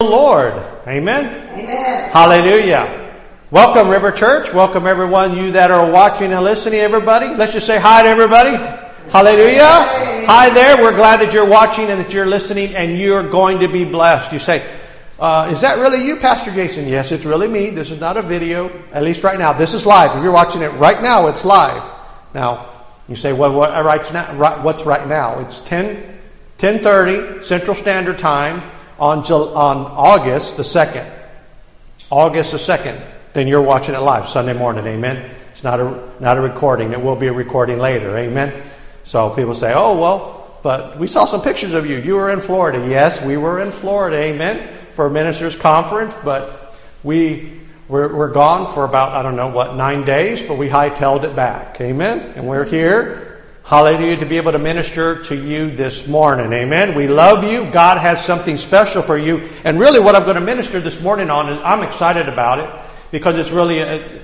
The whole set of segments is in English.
the Lord. Amen. Amen. Hallelujah. Welcome, River Church. Welcome, everyone, you that are watching and listening, everybody. Let's just say hi to everybody. Hallelujah. Hi there. We're glad that you're watching and that you're listening and you're going to be blessed. You say, uh, is that really you, Pastor Jason? Yes, it's really me. This is not a video, at least right now. This is live. If you're watching it right now, it's live. Now, you say, well, what, uh, right now, right, what's right now? It's 10, 10.30 Central Standard Time on, on August the 2nd. August the 2nd. Then you're watching it live Sunday morning. Amen. It's not a, not a recording. It will be a recording later. Amen. So people say, oh, well, but we saw some pictures of you. You were in Florida. Yes, we were in Florida. Amen. For a ministers' conference, but we we're, we're gone for about, I don't know, what, nine days, but we hightailed it back. Amen? And we're here, hallelujah, to be able to minister to you this morning. Amen? We love you. God has something special for you. And really, what I'm going to minister this morning on is I'm excited about it because it's really, a,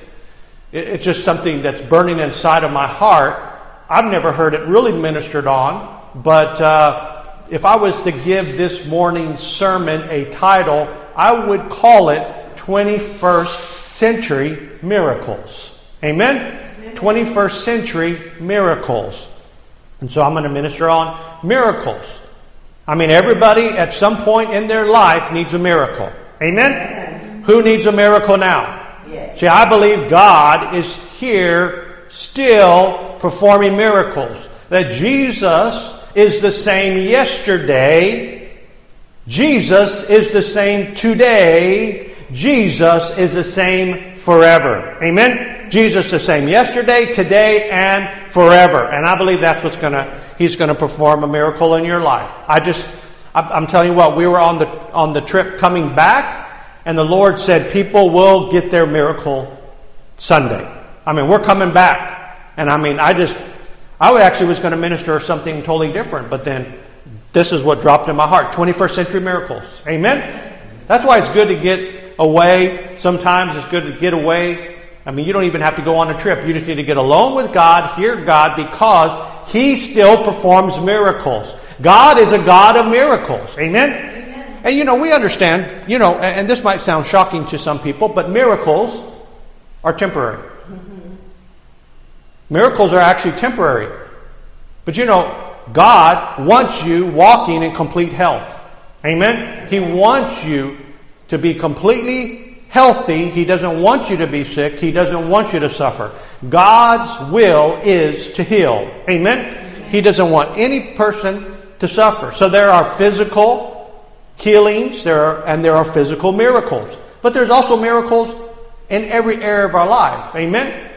it's just something that's burning inside of my heart. I've never heard it really ministered on, but uh, if I was to give this morning's sermon a title, I would call it 21st century miracles. Amen? 21st century miracles. And so I'm going to minister on miracles. I mean, everybody at some point in their life needs a miracle. Amen? Amen. Who needs a miracle now? Yes. See, I believe God is here still performing miracles. That Jesus is the same yesterday. Jesus is the same today Jesus is the same forever. Amen? Jesus the same yesterday, today, and forever. And I believe that's what's gonna, he's gonna perform a miracle in your life. I just, I'm telling you what, we were on the, on the trip coming back, and the Lord said people will get their miracle Sunday. I mean, we're coming back. And I mean, I just, I actually was going to minister something totally different, but then this is what dropped in my heart 21st century miracles. Amen? That's why it's good to get away. Sometimes it's good to get away. I mean, you don't even have to go on a trip. You just need to get alone with God, hear God, because He still performs miracles. God is a God of miracles. Amen? Amen. And you know, we understand, you know, and this might sound shocking to some people, but miracles are temporary. Mm-hmm. Miracles are actually temporary. But you know, God wants you walking in complete health. Amen? He wants you to be completely healthy. He doesn't want you to be sick. He doesn't want you to suffer. God's will is to heal. Amen? He doesn't want any person to suffer. So there are physical healings there are, and there are physical miracles. But there's also miracles in every area of our life. Amen?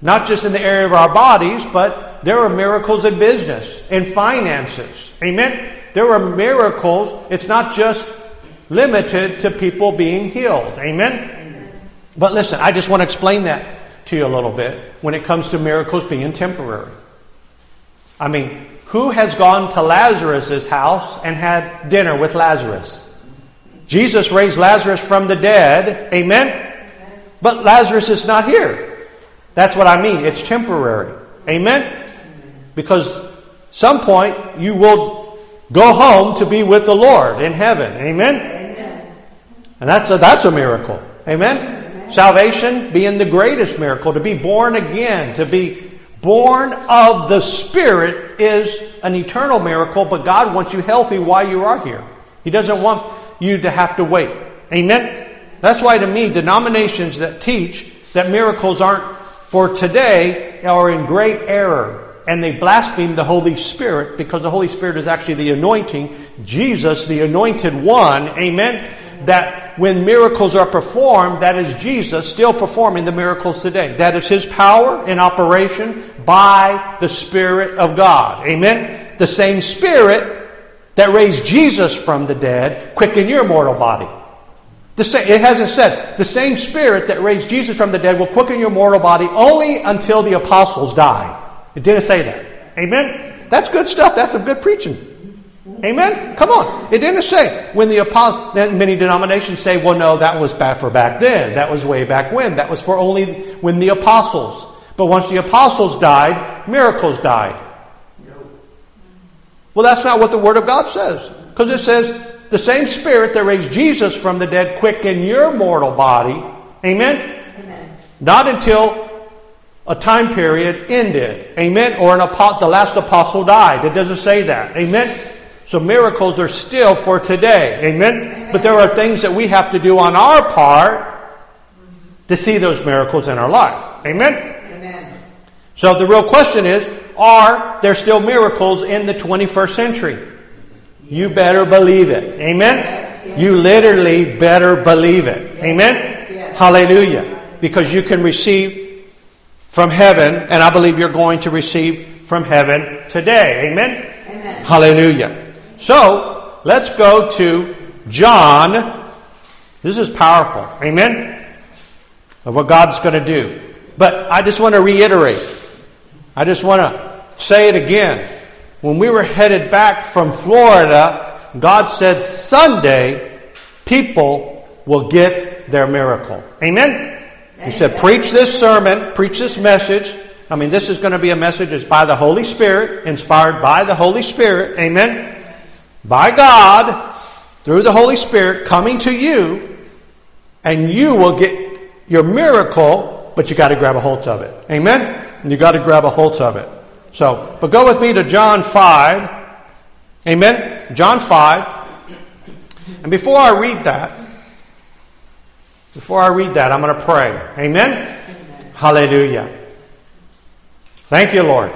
Not just in the area of our bodies, but there are miracles in business, in finances. Amen? There are miracles. It's not just limited to people being healed. Amen? Amen? But listen, I just want to explain that to you a little bit when it comes to miracles being temporary. I mean, who has gone to Lazarus' house and had dinner with Lazarus? Jesus raised Lazarus from the dead. Amen? But Lazarus is not here. That's what I mean. It's temporary. Amen? Because some point you will go home to be with the Lord in heaven. Amen? And that's a, that's a miracle. Amen? Amen? Salvation being the greatest miracle. To be born again, to be born of the Spirit is an eternal miracle, but God wants you healthy while you are here. He doesn't want you to have to wait. Amen? That's why to me, denominations that teach that miracles aren't for today are in great error. And they blaspheme the Holy Spirit because the Holy Spirit is actually the anointing. Jesus, the anointed one. Amen? that when miracles are performed, that is Jesus still performing the miracles today. That is His power in operation by the Spirit of God. Amen? The same Spirit that raised Jesus from the dead quicken your mortal body. Same, it hasn't said the same Spirit that raised Jesus from the dead will quicken your mortal body only until the apostles die. It didn't say that. Amen? That's good stuff. That's some good preaching. Amen? Come on. It didn't say when the apostle, then many denominations say, well, no, that was back for back then. That was way back when. That was for only when the apostles. But once the apostles died, miracles died. Well, that's not what the Word of God says. Because it says the same Spirit that raised Jesus from the dead quicken your mortal body. Amen? Amen. Not until a time period ended. Amen? Or an, the last apostle died. It doesn't say that. Amen? So miracles are still for today. Amen? But there are things that we have to do on our part to see those miracles in our life. Amen? Amen. So the real question is are there still miracles in the 21st century? You better believe it. Amen? Yes, yes. You literally better believe it. Yes, Amen? Hallelujah. Because you can receive from heaven, and I believe you're going to receive from heaven today. Amen? Amen. Hallelujah. So, let's go to John. This is powerful. Amen? Of what God's going to do. But I just want to reiterate. I just want to say it again. When we were headed back from Florida, God said Sunday, people will get their miracle. Amen? He said, preach this sermon, preach this message. I mean, this is going to be a message that's by the Holy Spirit, inspired by the Holy Spirit. Amen? By God, through the Holy Spirit, coming to you, and you will get your miracle, but you got to grab a hold of it. Amen? And you got to grab a hold of it. So, but go with me to John 5. Amen? John 5. And before I read that, before I read that, I'm going to pray. Amen? Amen. Hallelujah. Thank you, Lord.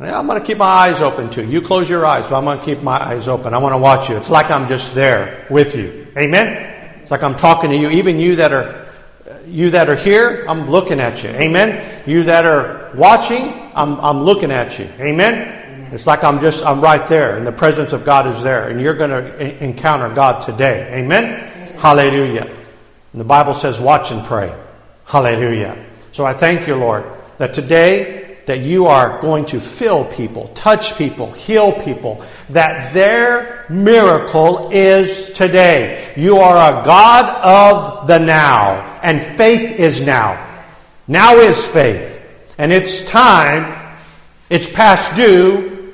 I'm going to keep my eyes open too. You close your eyes, but I'm going to keep my eyes open. I want to watch you. It's like I'm just there with you. Amen? It's like I'm talking to you. Even you that are you that are here, I'm looking at you. Amen. You that are watching, I'm, I'm looking at you. Amen? It's like I'm just, I'm right there and the presence of God is there and you're going to encounter God today. Amen? Hallelujah. And the Bible says, watch and pray. Hallelujah. So I thank you, Lord, that today that you are going to fill people, touch people, heal people, that their miracle is today. You are a God of the now, and faith is now. Now is faith. And it's time, it's past due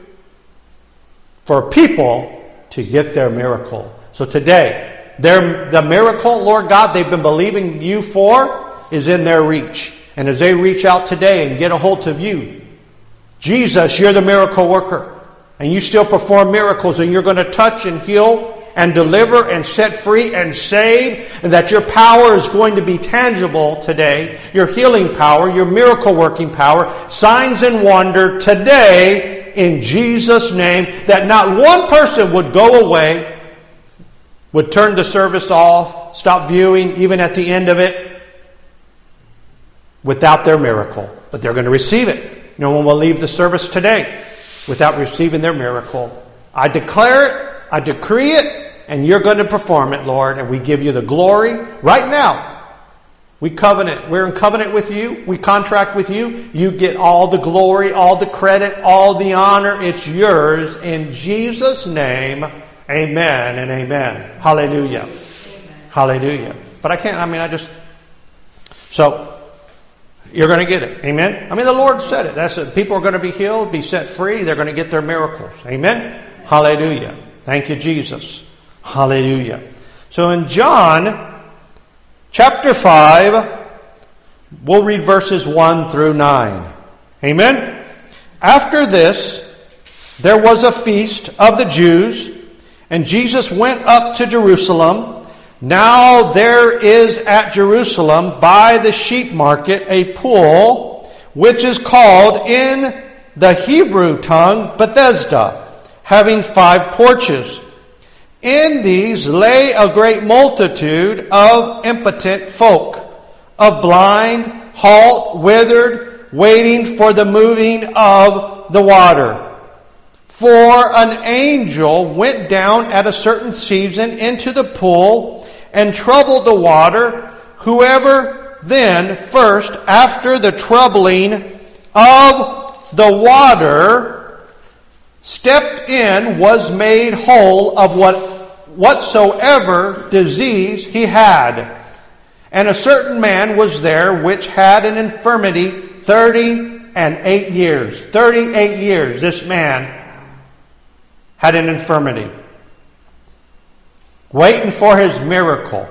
for people to get their miracle. So today, their, the miracle, Lord God, they've been believing you for is in their reach. And as they reach out today and get a hold of you, Jesus, you're the miracle worker. And you still perform miracles and you're going to touch and heal and deliver and set free and save, and that your power is going to be tangible today, your healing power, your miracle working power, signs and wonder today in Jesus' name, that not one person would go away, would turn the service off, stop viewing, even at the end of it, without their miracle. But they're going to receive it. No one will leave the service today without receiving their miracle. I declare it, I decree it, and you're going to perform it, Lord, and we give you the glory right now. We covenant. We're in covenant with you. We contract with you. You get all the glory, all the credit, all the honor. It's yours in Jesus' name. Amen and amen. Hallelujah. Amen. Hallelujah. But I can't, I mean, I just. So, you're going to get it. Amen. I mean, the Lord said it. That's it. People are going to be healed, be set free. They're going to get their miracles. Amen. Hallelujah. Thank you, Jesus. Hallelujah. So in John chapter 5, we'll read verses 1 through 9. Amen? After this, there was a feast of the Jews, and Jesus went up to Jerusalem. Now there is at Jerusalem by the sheep market a pool, which is called in the Hebrew tongue Bethesda, having five porches. In these lay a great multitude of impotent folk, of blind, halt, withered, waiting for the moving of the water. For an angel went down at a certain season into the pool and troubled the water. Whoever then first, after the troubling of the water, stepped in was made whole of what whatsoever disease he had. And a certain man was there which had an infirmity thirty and eight years. Thirty eight years this man had an infirmity. Waiting for his miracle.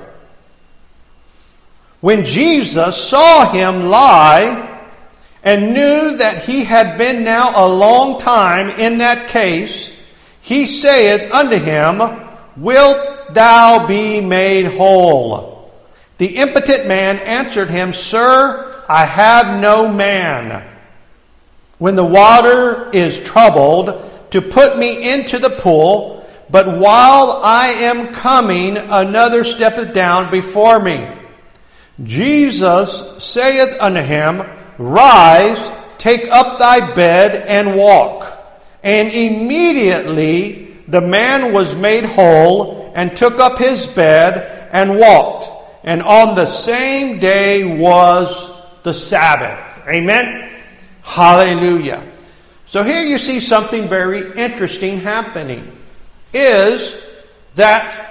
When Jesus saw him lie and knew that he had been now a long time in that case, he saith unto him, Wilt thou be made whole? The impotent man answered him, Sir, I have no man. When the water is troubled, to put me into the pool, but while I am coming, another steppeth down before me. Jesus saith unto him, Rise, take up thy bed, and walk. And immediately the man was made whole, and took up his bed, and walked. And on the same day was the Sabbath. Amen? Hallelujah. So here you see something very interesting happening. Is that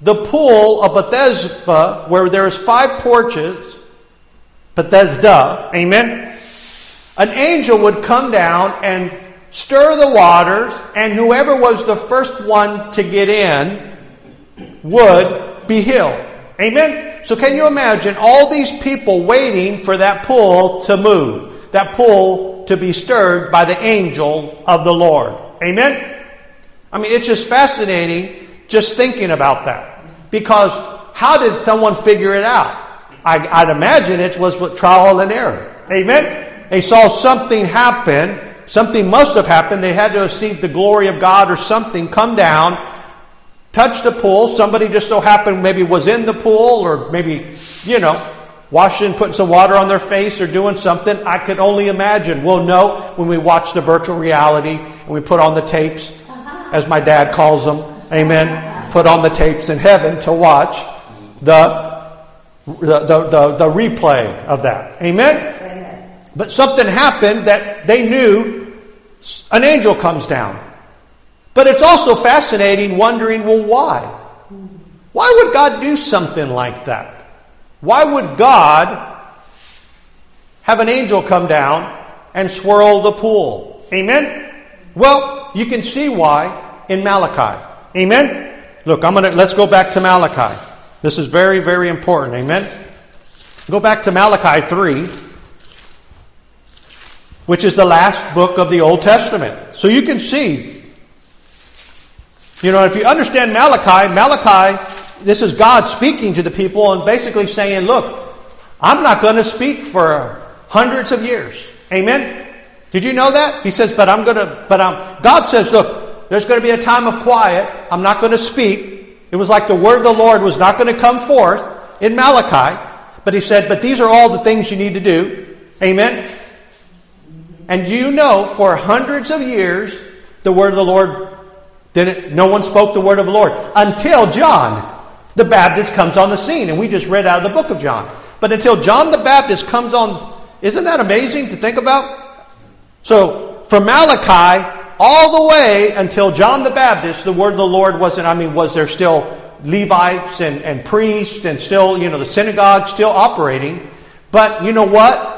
the pool of Bethesda, where there's five porches, Bethesda, amen? An angel would come down and stir the waters, and whoever was the first one to get in would be healed. Amen? So can you imagine all these people waiting for that pool to move, that pool to be stirred by the angel of the Lord? Amen? I mean, it's just fascinating just thinking about that. Because how did someone figure it out? I, would imagine it was with trial and error. Amen? They saw something happen. Something must have happened. They had to have seen the glory of God or something come down, touch the pool. Somebody just so happened maybe was in the pool or maybe, you know, washing, putting some water on their face or doing something. I could only imagine. We'll know when we watch the virtual reality and we put on the tapes, as my dad calls them. Amen. Put on the tapes in heaven to watch the the, the, the, the replay of that. Amen? Amen? But something happened that they knew an angel comes down. But it's also fascinating wondering, well, why? Why would God do something like that? Why would God have an angel come down and swirl the pool? Amen? Well, you can see why in Malachi. Amen? Look, I'm gonna let's go back to Malachi. This is very, very important. Amen? Go back to Malachi 3, which is the last book of the Old Testament. So you can see, you know, if you understand Malachi, Malachi, this is God speaking to the people and basically saying, look, I'm not going to speak for hundreds of years. Amen? Did you know that? He says, but I'm going to, but I'm, God says, look, there's going to be a time of quiet. I'm not going to speak. It was like the word of the Lord was not going to come forth in Malachi, but he said, But these are all the things you need to do. Amen? And you know, for hundreds of years, the word of the Lord didn't, no one spoke the word of the Lord until John the Baptist comes on the scene. And we just read out of the book of John. But until John the Baptist comes on, isn't that amazing to think about? So, from Malachi all the way until John the Baptist, the word of the Lord wasn't, I mean, was there still Levites and, and priests and still, you know, the synagogue still operating. But you know what?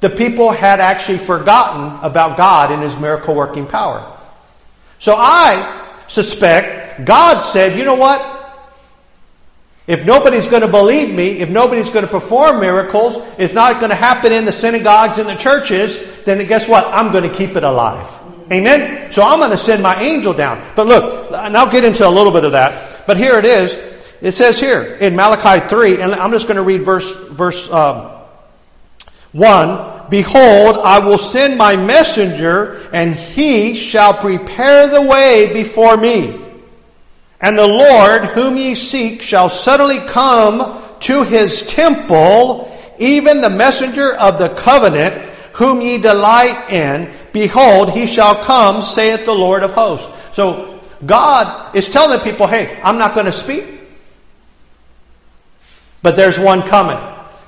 The people had actually forgotten about God and his miracle working power. So I suspect God said, you know what? If nobody's going to believe me, if nobody's going to perform miracles, it's not going to happen in the synagogues and the churches, then guess what? I'm going to keep it alive. Amen? So I'm going to send my angel down. But look, and I'll get into a little bit of that. But here it is. It says here in Malachi 3, and I'm just going to read verse, verse um, 1 Behold, I will send my messenger, and he shall prepare the way before me. And the Lord, whom ye seek, shall suddenly come to his temple, even the messenger of the covenant whom ye delight in, behold, he shall come, saith the Lord of hosts. So God is telling people, hey, I'm not going to speak, but there's one coming.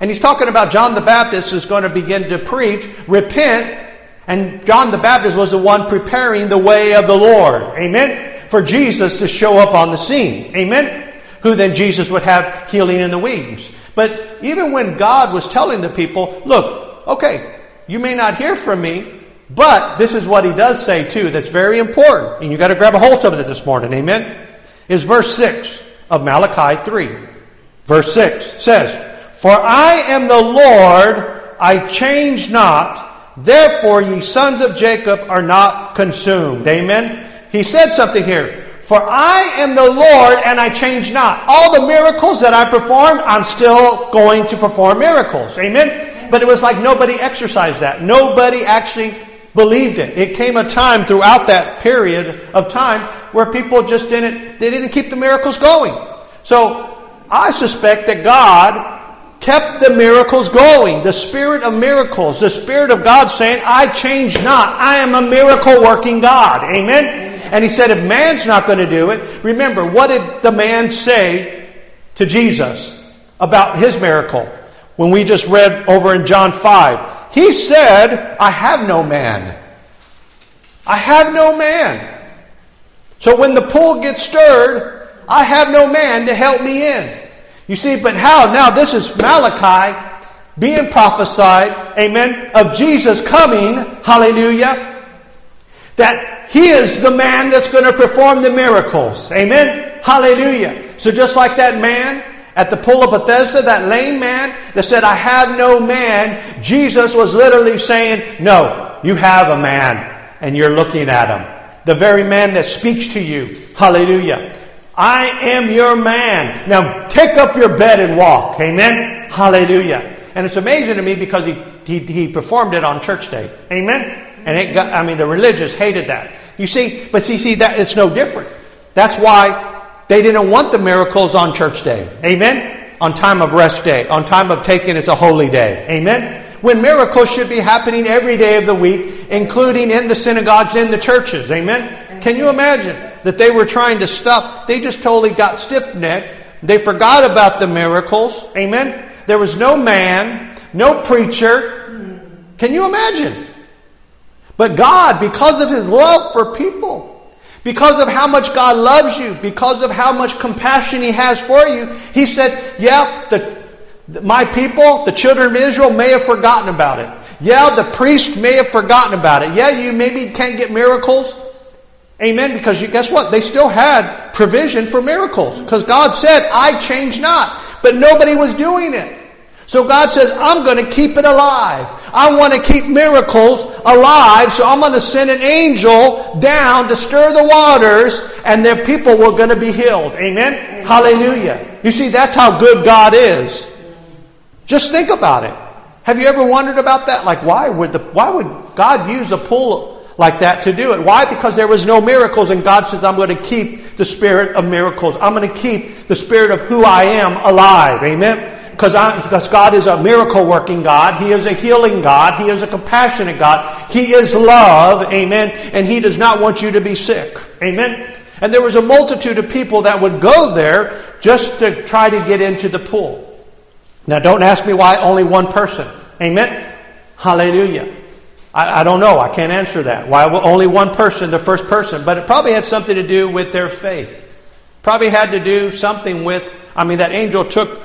And he's talking about John the Baptist is going to begin to preach, repent, and John the Baptist was the one preparing the way of the Lord. Amen? For Jesus to show up on the scene. Amen? Who then Jesus would have healing in the wings. But even when God was telling the people, look, okay, you may not hear from me, but this is what he does say too that's very important. And you've got to grab a hold of it this morning. Amen. is verse 6 of Malachi 3. Verse 6 says, For I am the Lord, I change not, therefore ye sons of Jacob are not consumed. Amen? He said something here. For I am the Lord and I change not. All the miracles that I performed, I'm still going to perform miracles. Amen? But it was like nobody exercised that. Nobody actually believed it. It came a time throughout that period of time where people just didn't, they didn't keep the miracles going. So I suspect that God kept the miracles going. The spirit of miracles, the spirit of God saying, I change not. I am a miracle working God. Amen? And he said, if man's not going to do it, remember, what did the man say to Jesus about his miracle? When we just read over in John 5, he said, I have no man. I have no man. So when the pool gets stirred, I have no man to help me in. You see, but how? Now, this is Malachi being prophesied, amen, of Jesus coming, hallelujah, that he is the man that's going to perform the miracles. Amen? Hallelujah. So just like that man at the pool of Bethesda, that lame man that said, I have no man, Jesus was literally saying, No, you have a man, and you're looking at him. The very man that speaks to you. Hallelujah. I am your man. Now take up your bed and walk. Amen? Hallelujah. And it's amazing to me because he, he, he performed it on church day. Amen? And it got, I mean, the religious hated that. You see, but see, see that it's no different. That's why they didn't want the miracles on church day. Amen? On time of rest day, on time of taking it's a holy day. Amen? When miracles should be happening every day of the week, including in the synagogues, in the churches. Amen? Can you imagine that they were trying to stop? They just totally got stiff necked. They forgot about the miracles. Amen? There was no man, no preacher. Can you imagine? But God, because of His love for people, because of how much God loves you, because of how much compassion He has for you, He said, Yeah, the, my people, the children of Israel, may have forgotten about it. Yeah, the priest may have forgotten about it. Yeah, you maybe can't get miracles. Amen. Because you, guess what? They still had provision for miracles. Because God said, I change not. But nobody was doing it. So God says, I'm going to keep it alive. I want to keep miracles alive, so I'm going to send an angel down to stir the waters, and their people were going to be healed. Amen? Amen? Hallelujah. You see, that's how good God is. Just think about it. Have you ever wondered about that? Like, why would, the, why would God use a pool like that to do it? Why? Because there was no miracles, and God says, I'm going to keep the spirit of miracles. I'm going to keep the spirit of who I am alive. Amen? Because God is a miracle working God. He is a healing God. He is a compassionate God. He is love. Amen. And He does not want you to be sick. Amen. And there was a multitude of people that would go there just to try to get into the pool. Now, don't ask me why only one person. Amen. Hallelujah. I, I don't know. I can't answer that. Why only one person, the first person? But it probably had something to do with their faith. Probably had to do something with, I mean, that angel took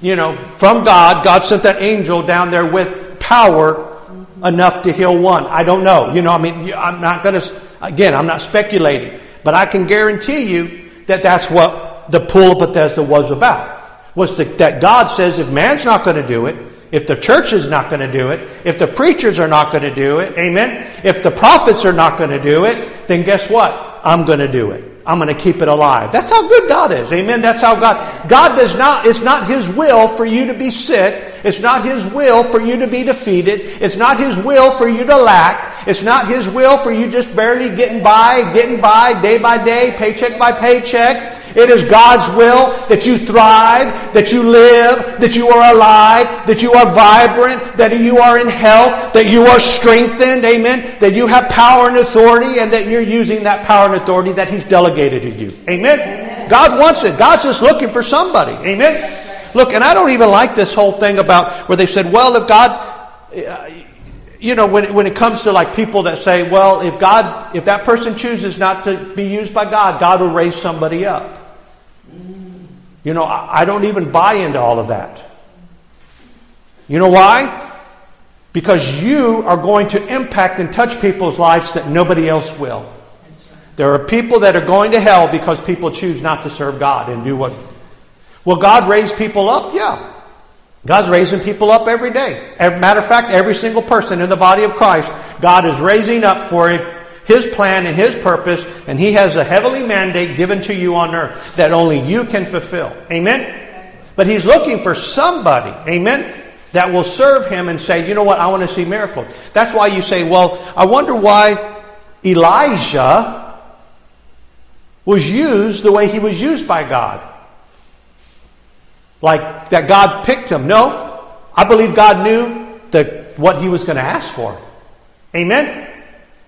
you know, from God, God sent that angel down there with power enough to heal one. I don't know. You know, I mean, I'm not going to, again, I'm not speculating, but I can guarantee you that that's what the pool of Bethesda was about. Was the, that God says if man's not going to do it, if the church is not going to do it, if the preachers are not going to do it, amen, if the prophets are not going to do it, then guess what? I'm going to do it. I'm going to keep it alive. That's how good God is. Amen. That's how God, God does not, it's not His will for you to be sick. It's not His will for you to be defeated. It's not His will for you to lack. It's not His will for you just barely getting by, getting by day by day, paycheck by paycheck. It is God's will that you thrive, that you live, that you are alive, that you are vibrant, that you are in health, that you are strengthened, amen, that you have power and authority, and that you're using that power and authority that He's delegated to you. Amen? amen. God wants it. God's just looking for somebody. Amen? Look, and I don't even like this whole thing about where they said, well, if God, uh, you know, when, when it comes to like people that say, well, if God, if that person chooses not to be used by God, God will raise somebody up. You know, I, don't even buy into all of that. You know why? Because you are going to impact and touch people's lives that nobody else will. There are people that are going to hell because people choose not to serve God and do what. Will God raise people up? Yeah. God's raising people up every day. Matter of fact, every single person in the body of Christ, God is raising up for His plan and His purpose, and He has a heavenly mandate given to you on earth that only you can fulfill. Amen? But He's looking for somebody, amen, that will serve Him and say, you know what, I want to see miracles. That's why you say, well, I wonder why Elijah was used the way he was used by God. Like that God picked him. No, I believe God knew that what he was going to ask for. Amen.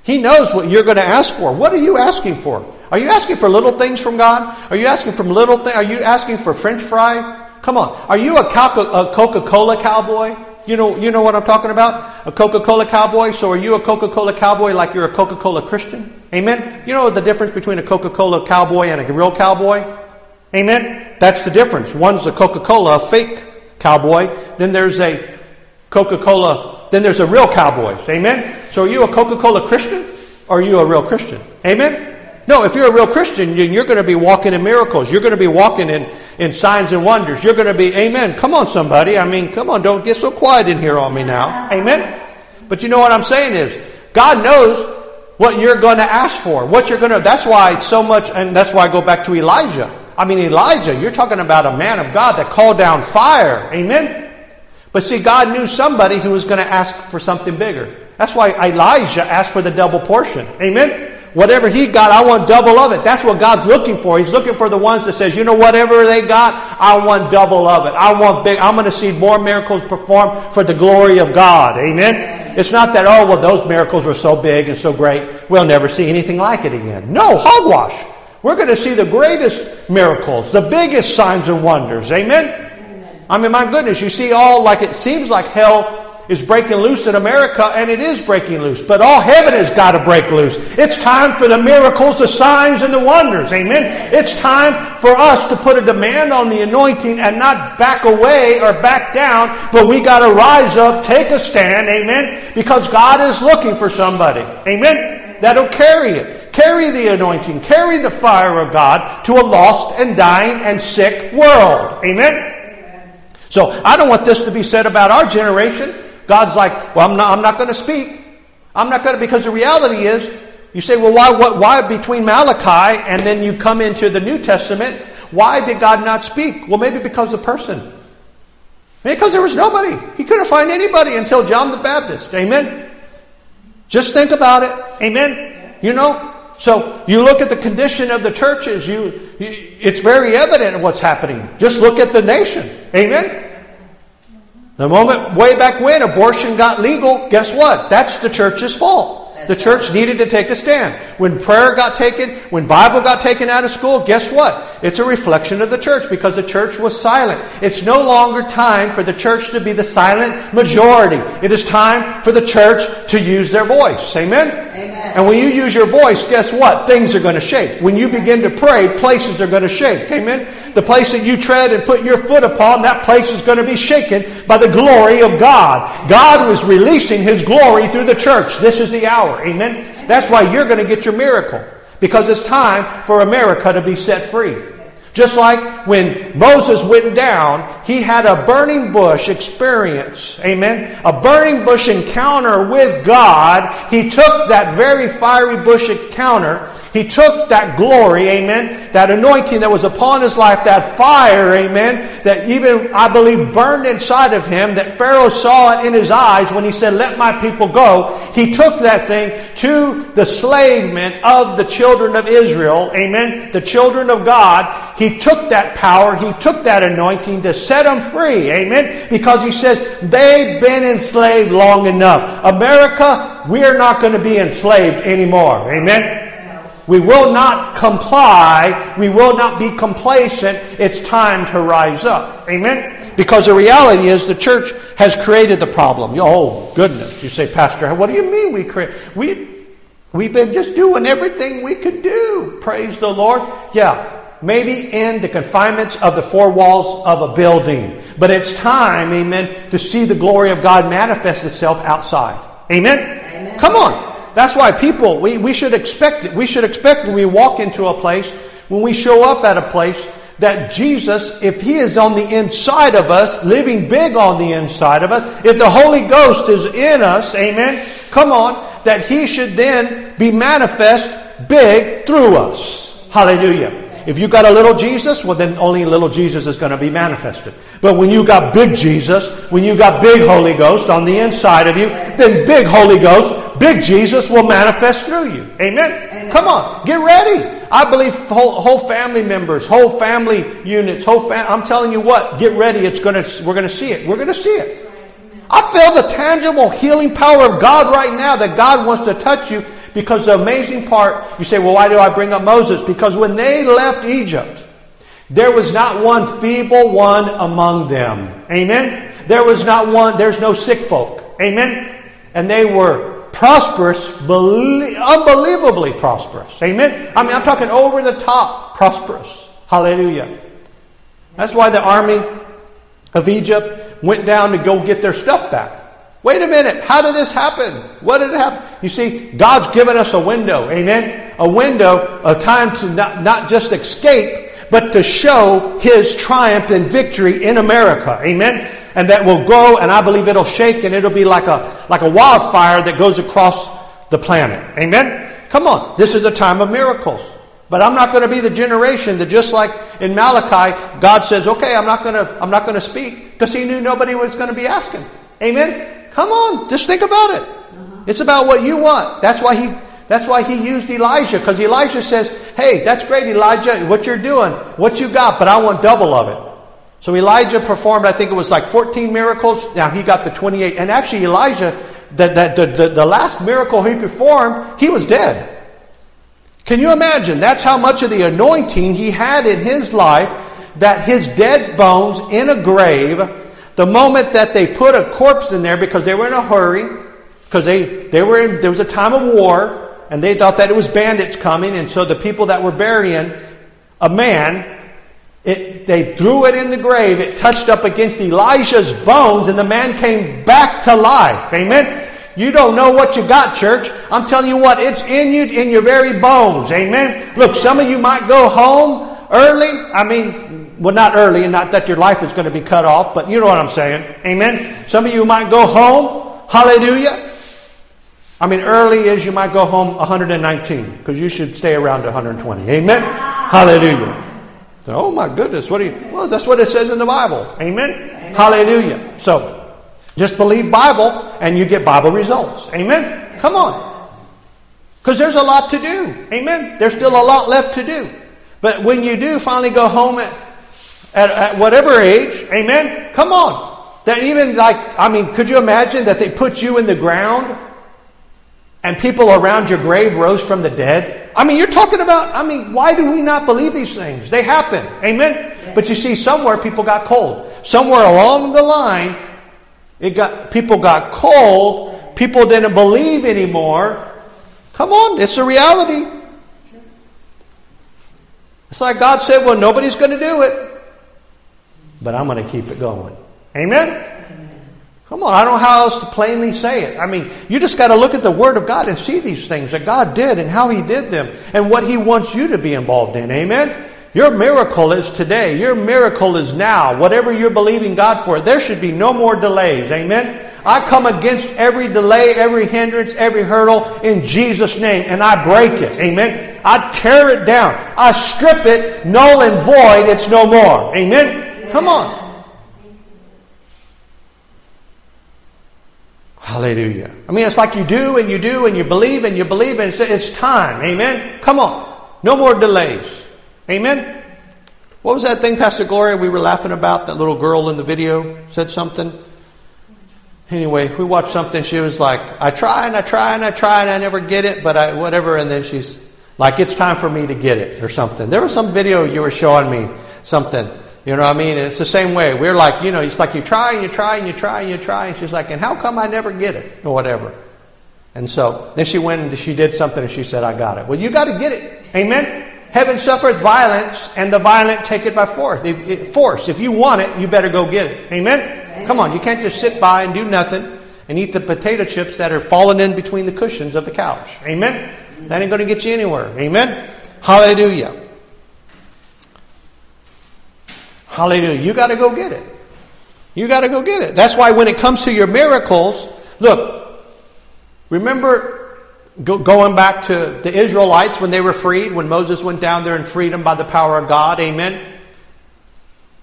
He knows what you're going to ask for. What are you asking for? Are you asking for little things from God? Are you asking for little things? Are you asking for French fry? Come on. Are you a Coca-Cola cowboy? You know, you know what I'm talking about? A Coca-Cola cowboy. So are you a Coca-Cola cowboy like you're a Coca-Cola Christian? Amen. You know the difference between a Coca-Cola cowboy and a real cowboy? Amen? That's the difference. One's a Coca Cola, a fake cowboy. Then there's a Coca Cola, then there's a real cowboy. Amen? So are you a Coca Cola Christian or are you a real Christian? Amen? No, if you're a real Christian, you're going to be walking in miracles. You're going to be walking in, in signs and wonders. You're going to be, amen. Come on, somebody. I mean, come on, don't get so quiet in here on me now. Amen? But you know what I'm saying is, God knows what you're going to ask for. What you're going to, that's why so much, and that's why I go back to Elijah. I mean, Elijah, you're talking about a man of God that called down fire. Amen? But see, God knew somebody who was going to ask for something bigger. That's why Elisha asked for the double portion. Amen? Whatever he got, I want double of it. That's what God's looking for. He's looking for the ones that says, you know, whatever they got, I want double of it. I want big. I'm going to see more miracles performed for the glory of God. Amen? It's not that, oh, well, those miracles were so big and so great, we'll never see anything like it again. No, hogwash. We're going to see the greatest miracles, the biggest signs and wonders. Amen? I mean, my goodness, you see all like it seems like hell is breaking loose in America, and it is breaking loose. But all heaven has got to break loose. It's time for the miracles, the signs, and the wonders. Amen? It's time for us to put a demand on the anointing and not back away or back down, but we got to rise up, take a stand. Amen? Because God is looking for somebody. Amen? That'll carry it. Carry the anointing, carry the fire of God to a lost and dying and sick world. Amen? So I don't want this to be said about our generation. God's like, well, I'm not, I'm not going to speak. I'm not going to, because the reality is, you say, well, why, what, why between Malachi and then you come into the New Testament, why did God not speak? Well, maybe because the person. Maybe because there was nobody. He couldn't find anybody until John the Baptist. Amen? Just think about it. Amen? You know, so you look at the condition of the churches, you, you, it's very evident what's happening. Just look at the nation. Amen? The moment way back when abortion got legal, guess what? That's the church's fault. The church needed to take a stand. When prayer got taken, when Bible got taken out of school, guess what? It's a reflection of the church because the church was silent. It's no longer time for the church to be the silent majority. It is time for the church to use their voice. Amen? Amen. And when you use your voice, guess what? Things are going to shake. When you begin to pray, places are going to shake. Amen? the place that you tread and put your foot upon, that place is going to be shaken by the glory of God. God was releasing His glory through the church. This is the hour. Amen? That's why you're going to get your miracle. Because it's time for America to be set free. Just like when Moses went down, he had a burning bush experience. Amen. A burning bush encounter with God. He took that very fiery bush encounter he took that glory, amen, that anointing that was upon his life, that fire, amen, that even, I believe, burned inside of him, that Pharaoh saw it in his eyes when he said, Let my people go. He took that thing to the slavement of the children of Israel, amen, the children of God. He took that power, he took that anointing to set them free, amen, because he says, They've been enslaved long enough. America, we're not going to be enslaved anymore, amen. We will not comply. We will not be complacent. It's time to rise up. Amen? Because the reality is the church has created the problem. Oh, goodness. You say, Pastor, what do you mean we create? We, we've been just doing everything we could do. Praise the Lord. Yeah. Maybe in the confinements of the four walls of a building. But it's time, amen, to see the glory of God manifest itself outside. Amen? amen. Come on. That's why people, we, we should expect it. We should expect when we walk into a place, when we show up at a place, that Jesus, if He is on the inside of us, living big on the inside of us, if the Holy Ghost is in us, amen, come on, that He should then be manifest big through us. Hallelujah. If you got a little Jesus, well, then only a little Jesus is going to be manifested. But when you got big Jesus, when you got big Holy Ghost on the inside of you, then big Holy Ghost, big Jesus will manifest through you. Amen? Amen. Come on, get ready. I believe whole, whole family members, whole family units, whole fam- I'm telling you what, get ready. It's gonna, we're going to see it. We're going to see it. I feel the tangible healing power of God right now that God wants to touch you because the amazing part, you say, well, why do I bring up Moses? Because when they left Egypt, there was not one feeble one among them. Amen? There was not one, there's no sick folk. Amen? And they were prosperous, unbelievably prosperous. Amen? I mean, I'm talking over the top prosperous. Hallelujah. That's why the army of Egypt went down to go get their stuff back. Wait a minute, how did this happen? What did happen? You see, God's given us a window, amen? A window, a time to not, not just escape, but to show His triumph and victory in America, amen? And that will go, and I believe it'll shake, and it'll be like a, like a wildfire that goes across the planet, amen? Come on, this is a time of miracles. But I'm not going to be the generation that just like in Malachi, God says, okay, I'm not going to, I'm not going to speak, because He knew nobody was going to be asking. Amen? Come on, just think about it. Uh-huh. It's about what you want. That's why he that's why he used Elisha, because Elisha says, Hey, that's great, Elijah, what you're doing, what you got, but I want double of it. So Elijah performed, I think it was like 14 miracles. Now he got the 28. And actually, Elisha, the, the, the, the last miracle he performed, he was dead. Can you imagine? That's how much of the anointing he had in his life that his dead bones in a grave the moment that they put a corpse in there because they were in a hurry, because they, they were in, there was a time of war, and they thought that it was bandits coming, and so the people that were burying a man, it, they threw it in the grave, it touched up against Elisha's bones, and the man came back to life. Amen? You don't know what you got, church. I'm telling you what, it's in you, in your very bones. Amen? Look, some of you might go home early. I mean, well, not early, and not that your life is going to be cut off, but you know what I'm saying. Amen. Some of you might go home. Hallelujah. I mean, early is you might go home 119 because you should stay around 120. Amen. Hallelujah. So, oh my goodness, what do you? Well, that's what it says in the Bible. Amen. Amen. Hallelujah. So, just believe Bible and you get Bible results. Amen. Come on. Because there's a lot to do. Amen. There's still a lot left to do. But when you do finally go home at at, at whatever age, amen? Come on. That even like, I mean, could you imagine that they put you in the ground and people around your grave rose from the dead? I mean, you're talking about, I mean, why do we not believe these things? They happen. Amen? Yes. But you see, somewhere people got cold. Somewhere along the line, it got, people got cold. People didn't believe anymore. Come on, it's a reality. It's like God said, well, nobody's going to do it but I'm going to keep it going. Amen? Amen? Come on, I don't know how else to plainly say it. I mean, you just got to look at the Word of God and see these things that God did and how He did them and what He wants you to be involved in. Amen? Your miracle is today. Your miracle is now. Whatever you're believing God for, there should be no more delays. Amen? I come against every delay, every hindrance, every hurdle in Jesus' name, and I break it. Amen? I tear it down. I strip it, null and void, it's no more. Amen? Come on. Hallelujah. I mean, it's like you do and you do and you believe and you believe and it's, it's time. Amen. Come on. No more delays. Amen. What was that thing, Pastor Gloria, we were laughing about? That little girl in the video said something. Anyway, we watched something. She was like, I try and I try and I try and I never get it, but I, whatever. And then she's like, it's time for me to get it or something. There was some video you were showing me, something. You know what I mean? And it's the same way. We're like, you know, it's like you try and you try and you try and you try. And she's like, and how come I never get it? Or whatever. And so then she went and she did something and she said, I got it. Well, you got to get it. Amen? Heaven suffereth violence and the violent take it by force. If, force. If you want it, you better go get it. Amen? Amen? Come on. You can't just sit by and do nothing. and eat the potato chips that are falling in between the cushions of the couch. Amen? That ain't going to get you anywhere. Amen? Hallelujah. Hallelujah. You got to go get it. You got to go get it. That's why when it comes to your miracles, look, remember go, going back to the Israelites when they were freed, when Moses went down there and freed them by the power of God. Amen.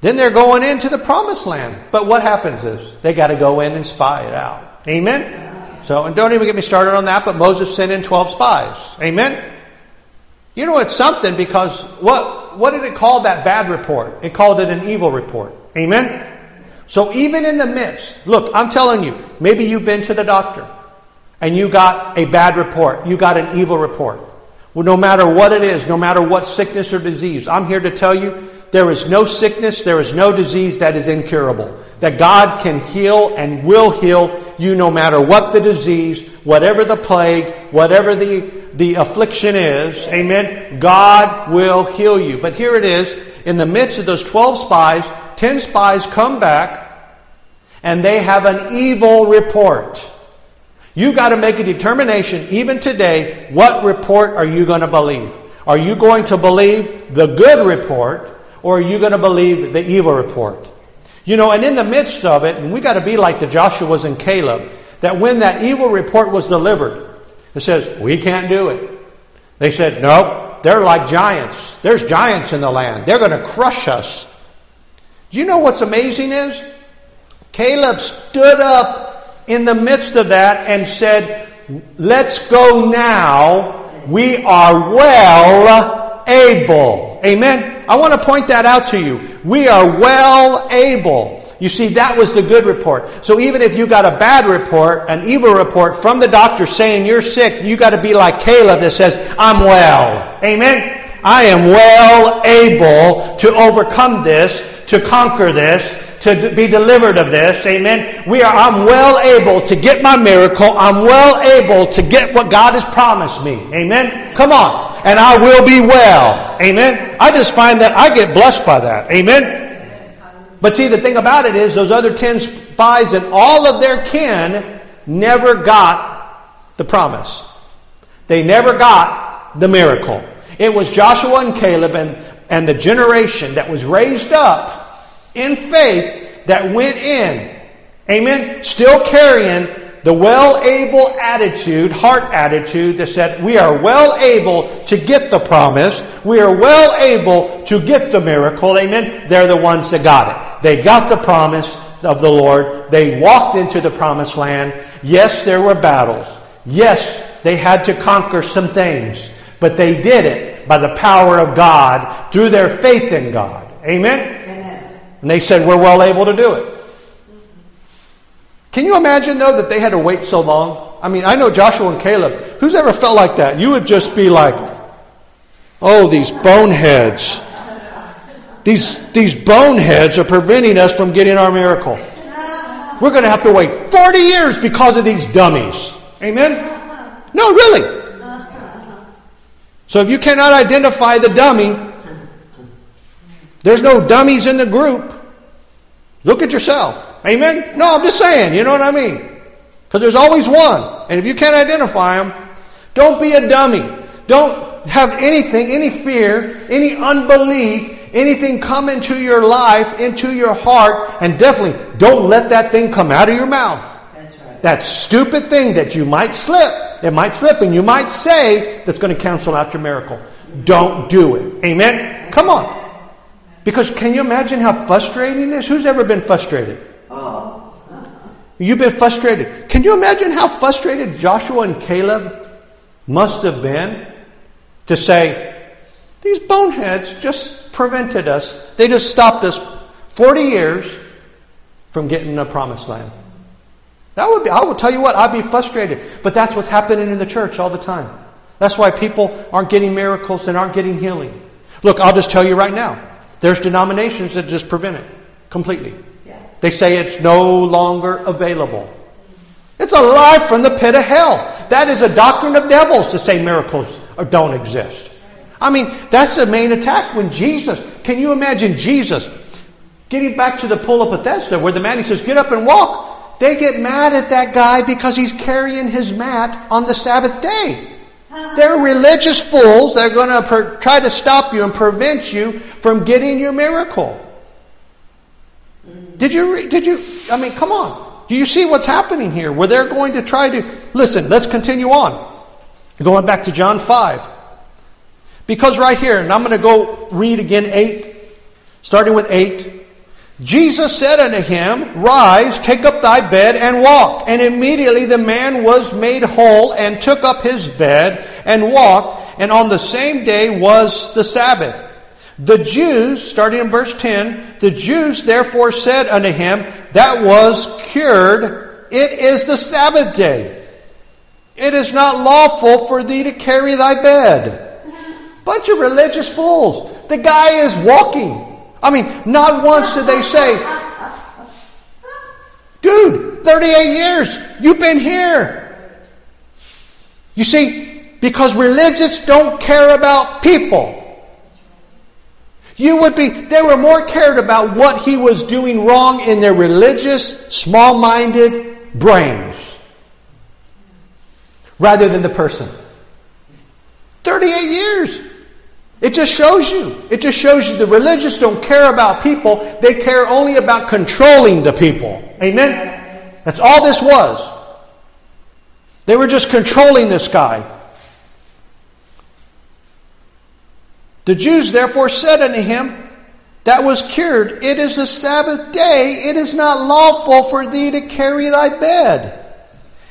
Then they're going into the promised land. But what happens is they got to go in and spy it out. Amen? So, and don't even get me started on that, but Moses sent in 12 spies. Amen? You know, it's something because what, what did it call that bad report? It called it an evil report. Amen? So even in the midst, look, I'm telling you, maybe you've been to the doctor and you got a bad report. You got an evil report. Well, no matter what it is, no matter what sickness or disease, I'm here to tell you there is no sickness, there is no disease that is incurable. That God can heal and will heal you no matter what the disease, whatever the plague, whatever the, the affliction is. Amen. God will heal you. But here it is, in the midst of those 12 spies, 10 spies come back and they have an evil report. You've got to make a determination, even today, what report are you going to believe? Are you going to believe the good report or are you going to believe the evil report? You know, and in the midst of it, and we got to be like the Joshua's and Caleb, that when that evil report was delivered, it says, we can't do it. They said, nope, they're like giants. There's giants in the land. They're going to crush us. Do you know what's amazing is? Caleb stood up in the midst of that and said, let's go now. We are well able. Amen. I want to point that out to you. We are well able. You see, that was the good report. So even if you got a bad report, an evil report from the doctor saying you're sick, you got to be like Caleb that says, I'm well. Amen? I am well able to overcome this, to conquer this, to be delivered of this. Amen. We are, I'm well able to get my miracle. I'm well able to get what God has promised me. Amen. Come on and I will be well. Amen. I just find that I get blessed by that. Amen. But see, the thing about it is, those other 10 spies and all of their kin never got the promise. They never got the miracle. It was Joshua and Caleb and, and the generation that was raised up in faith that went in. Amen. Still carrying the well able attitude, heart attitude that said, we are well able to get the promise. We are well able to get the miracle. Amen. They're the ones that got it. They got the promise of the Lord. They walked into the promised land. Yes, there were battles. Yes, they had to conquer some things, but they did it by the power of God through their faith in God. Amen. Amen. And they said, we're well able to do it. Can you imagine, though, that they had to wait so long? I mean, I know Joshua and Caleb. Who's ever felt like that? You would just be like, oh, these boneheads. These, these boneheads are preventing us from getting our miracle. We're going to have to wait 40 years because of these dummies. Amen? No, really. So if you cannot identify the dummy, there's no dummies in the group. Look at yourself. Amen? No, I'm just saying, you know what I mean? Because there's always one. And if you can't identify them, don't be a dummy. Don't have anything, any fear, any unbelief, anything come into your life, into your heart, and definitely don't let that thing come out of your mouth. That's right. That stupid thing that you might slip, it might slip, and you might say that's going to cancel out your miracle. Don't do it. Amen? Come on. Because can you imagine how frustrating it is? Who's ever been frustrated? Oh. You've been frustrated. Can you imagine how frustrated Joshua and Caleb must have been to say, these boneheads just prevented us. They just stopped us 40 years from getting the promised land. That would be, I will tell you what, I'd be frustrated. But that's what's happening in the church all the time. That's why people aren't getting miracles and aren't getting healing. Look, I'll just tell you right now. There's denominations that just prevent it completely. They say it's no longer available. It's a lie from the pit of hell. That is a doctrine of devils to say miracles don't exist. I mean, that's the main attack when Jesus, can you imagine Jesus getting back to the pool of Bethesda where the man, he says, get up and walk. They get mad at that guy because he's carrying his mat on the Sabbath day. They're religious fools that are going to per- try to stop you and prevent you from getting your miracle. Did you, did you, I mean, come on. Do you see what's happening here? Where they're going to try to, listen, let's continue on. Going back to John 5. Because right here, and I'm going to go read again 8, starting with 8. Jesus said unto him, Rise, take up thy bed, and walk. And immediately the man was made whole, and took up his bed, and walked. And on the same day was the Sabbath. The Jews, starting in verse 10, the Jews therefore said unto him, That was cured, it is the Sabbath day. It is not lawful for thee to carry thy bed. Bunch of religious fools. The guy is walking. I mean, not once did they say, Dude, 38 years, you've been here. You see, because religious don't care about people. You would be, they were more cared about what he was doing wrong in their religious, small minded brains rather than the person. 38 years. It just shows you. It just shows you the religious don't care about people. They care only about controlling the people. Amen? That's all this was. They were just controlling this guy. The Jews therefore said unto him, That was cured, It is the Sabbath day, it is not lawful for thee to carry thy bed.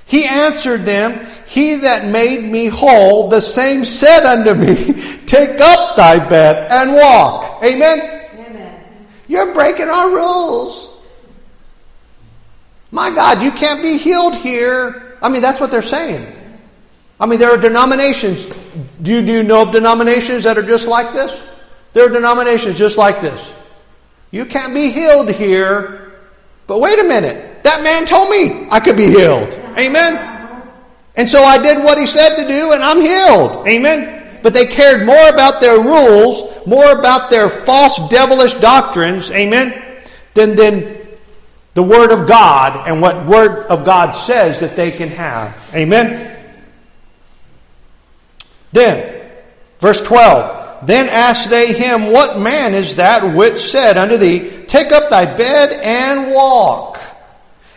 He answered them, He that made me whole, the same said unto me, Take up thy bed and walk. Amen? Amen. You're breaking our rules. My God, you can't be healed here. I mean, that's what they're saying. I mean, there are denominations. Do you, do you know of denominations that are just like this? There are denominations just like this. You can't be healed here. But wait a minute. That man told me I could be healed. Amen? And so I did what he said to do and I'm healed. Amen? But they cared more about their rules, more about their false devilish doctrines. Amen? Than, than the Word of God and what Word of God says that they can have. Amen? Then, verse 12, then asked they him, What man is that which said unto thee, Take up thy bed and walk?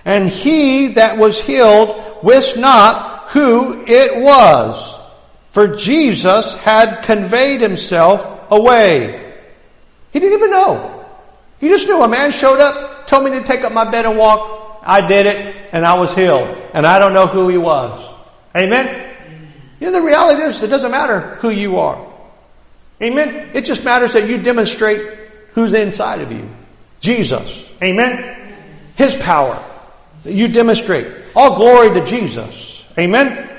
And he that was healed wist not who it was, for Jesus had conveyed himself away. He didn't even know. He just knew a man showed up, told me to take up my bed and walk. I did it, and I was healed. And I don't know who he was. Amen? You know, the reality is, it doesn't matter who you are. Amen? It just matters that you demonstrate who's inside of you Jesus. Amen? His power. That you demonstrate. All glory to Jesus. Amen?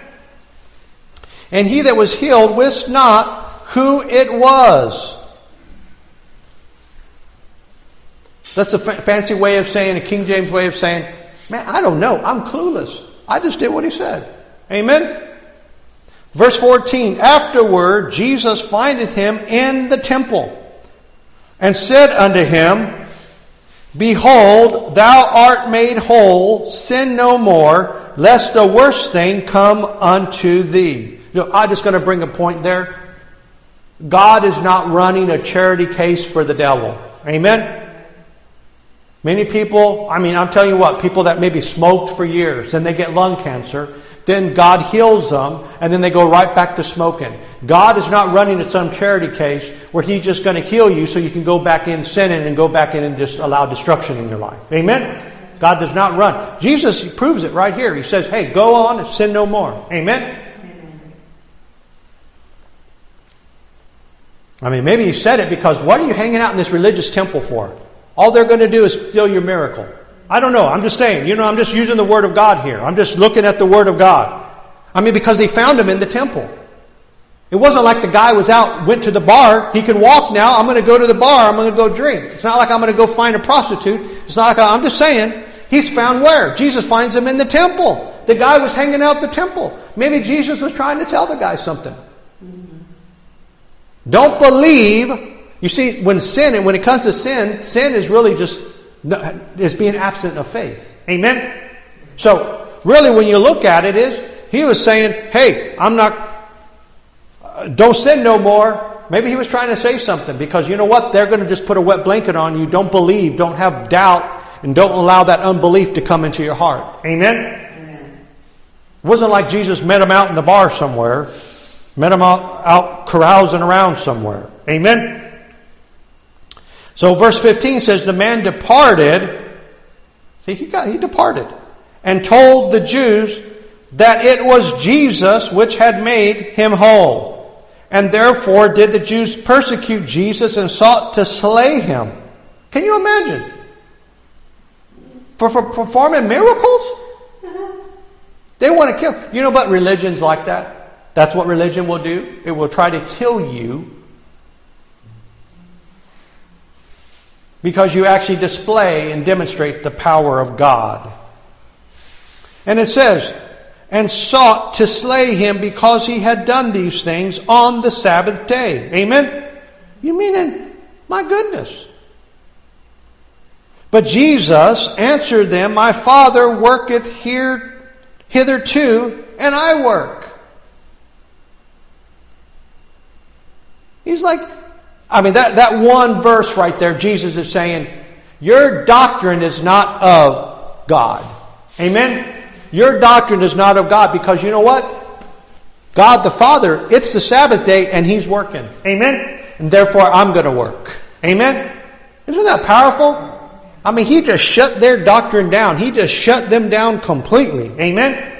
And he that was healed wist not who it was. That's a fa- fancy way of saying, a King James way of saying, man, I don't know. I'm clueless. I just did what he said. Amen? Verse 14 Afterward, Jesus findeth him in the temple and said unto him, Behold, thou art made whole, sin no more, lest a worse thing come unto thee. You know, I'm just going to bring a point there. God is not running a charity case for the devil. Amen? Many people, I mean, I'm telling you what, people that maybe smoked for years, and they get lung cancer, then God heals them, and then they go right back to smoking. God is not running to some charity case where He's just going to heal you so you can go back in sinning and go back in and just allow destruction in your life. Amen? God does not run. Jesus proves it right here. He says, hey, go on and sin no more. Amen? I mean, maybe he said it because what are you hanging out in this religious temple for? All they're going to do is steal your miracle. I don't know. I'm just saying. You know, I'm just using the Word of God here. I'm just looking at the Word of God. I mean, because they found him in the temple. It wasn't like the guy was out, went to the bar. He can walk now. I'm going to go to the bar. I'm going to go drink. It's not like I'm going to go find a prostitute. It's not like I, I'm just saying. He's found where? Jesus finds him in the temple. The guy was hanging out the temple. Maybe Jesus was trying to tell the guy something. Don't believe. You see, when sin, and when it comes to sin, sin is really just is being absent of faith. Amen? So, really, when you look at it, is he was saying, "Hey, I'm not. Uh, don't sin no more." Maybe he was trying to say something because you know what? They're going to just put a wet blanket on you. Don't believe. Don't have doubt, and don't allow that unbelief to come into your heart. Amen. Amen. It wasn't like Jesus met him out in the bar somewhere, met him out, out carousing around somewhere. Amen. So verse 15 says, The man departed. See, he got he departed and told the Jews that it was Jesus which had made him whole. And therefore did the Jews persecute Jesus and sought to slay him. Can you imagine? For, for performing miracles? They want to kill. You know what religion's like that? That's what religion will do. It will try to kill you because you actually display and demonstrate the power of God. And it says, and sought to slay him because he had done these things on the Sabbath day. Amen? You mean, in my goodness. But Jesus answered them, My Father worketh here hitherto, and I work. He's like, I mean, that, that one verse right there, Jesus is saying, Your doctrine is not of God. Amen? Your doctrine is not of God because you know what? God the Father, it's the Sabbath day and He's working. Amen? And therefore I'm going to work. Amen? Isn't that powerful? I mean, He just shut their doctrine down. He just shut them down completely. Amen?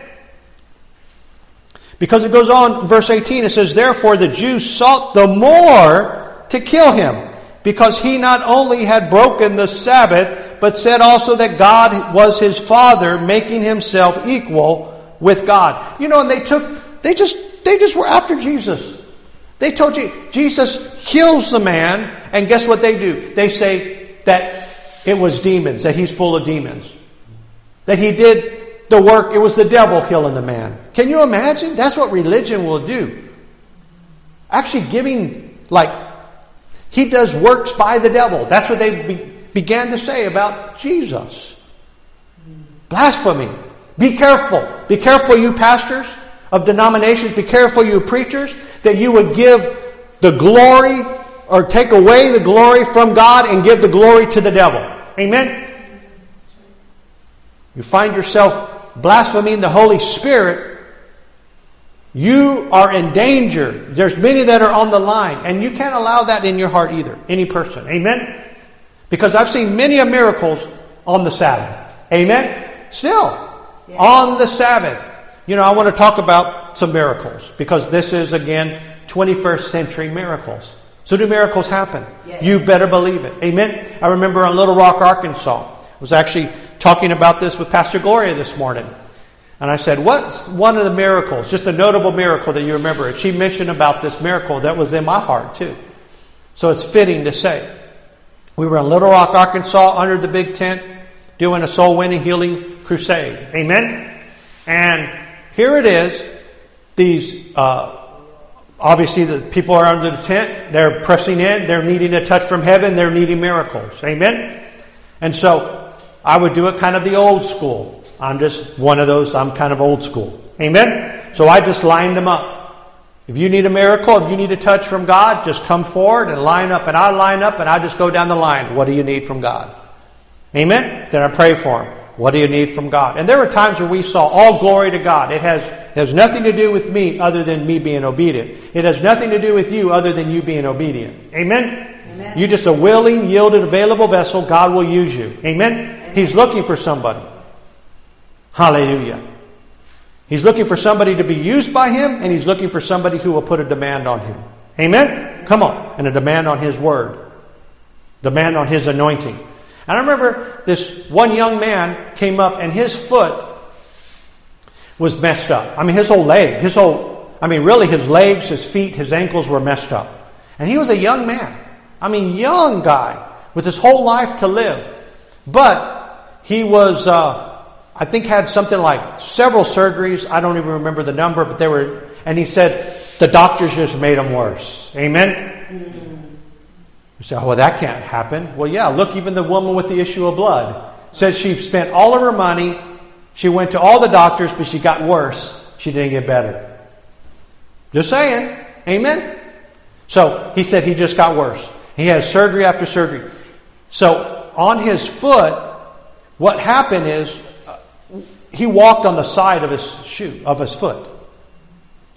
Because it goes on, verse 18, it says, Therefore the Jews sought the more to kill him, because he not only had broken the Sabbath, but said also that God was his father, making himself equal with God. You know, and they took, they just, they just were after Jesus. They told you, Jesus kills the man, and guess what they do? They say that it was demons, that he's full of demons. That he did the work, it was the devil killing the man. Can you imagine? That's what religion will do. Actually, giving, like, he does works by the devil. That's what they be, began to say about Jesus. Blasphemy. Be careful. Be careful, you pastors of denominations. Be careful, you preachers, that you would give the glory or take away the glory from God and give the glory to the devil. Amen? You find yourself blaspheming the Holy Spirit you are in danger. There's many that are on the line, and you can't allow that in your heart either, any person. Amen? Because I've seen many of miracles on the Sabbath. Amen? Still, yeah. on the Sabbath. You know, I want to talk about some miracles because this is, again, 21st century miracles. So, do miracles happen? Yes. You better believe it. Amen? I remember in Little Rock, Arkansas, I was actually talking about this with Pastor Gloria this morning. And I said, What's one of the miracles, just a notable miracle that you remember? And she mentioned about this miracle that was in my heart, too. So it's fitting to say. We were in Little Rock, Arkansas, under the big tent, doing a soul winning healing crusade. Amen? And here it is. These, uh, obviously, the people are under the tent. They're pressing in. They're needing a touch from heaven. They're needing miracles. Amen? And so I would do it kind of the old school. I'm just one of those, I'm kind of old school. Amen? So I just lined them up. If you need a miracle, if you need a touch from God, just come forward and line up. And I line up and I just go down the line. What do you need from God? Amen? Then I pray for them. What do you need from God? And there were times where we saw all glory to God. It has, it has nothing to do with me other than me being obedient. It has nothing to do with you other than you being obedient. Amen? Amen. You're just a willing, yielded, available vessel. God will use you. Amen? Amen. He's looking for somebody. Hallelujah. He's looking for somebody to be used by him, and he's looking for somebody who will put a demand on him. Amen? Come on. And a demand on his word, demand on his anointing. And I remember this one young man came up, and his foot was messed up. I mean, his whole leg, his whole, I mean, really, his legs, his feet, his ankles were messed up. And he was a young man. I mean, young guy with his whole life to live. But he was. Uh, I think had something like several surgeries. I don't even remember the number, but they were, and he said the doctors just made him worse. Amen? Mm. You say, oh, well, that can't happen. Well, yeah, look, even the woman with the issue of blood says she spent all of her money She went to all the doctors, but she got worse. She didn't get better. Just saying. Amen? So he said he just got worse. He had surgery after surgery. So on his foot, what happened is he walked on the side of his shoe, of his foot.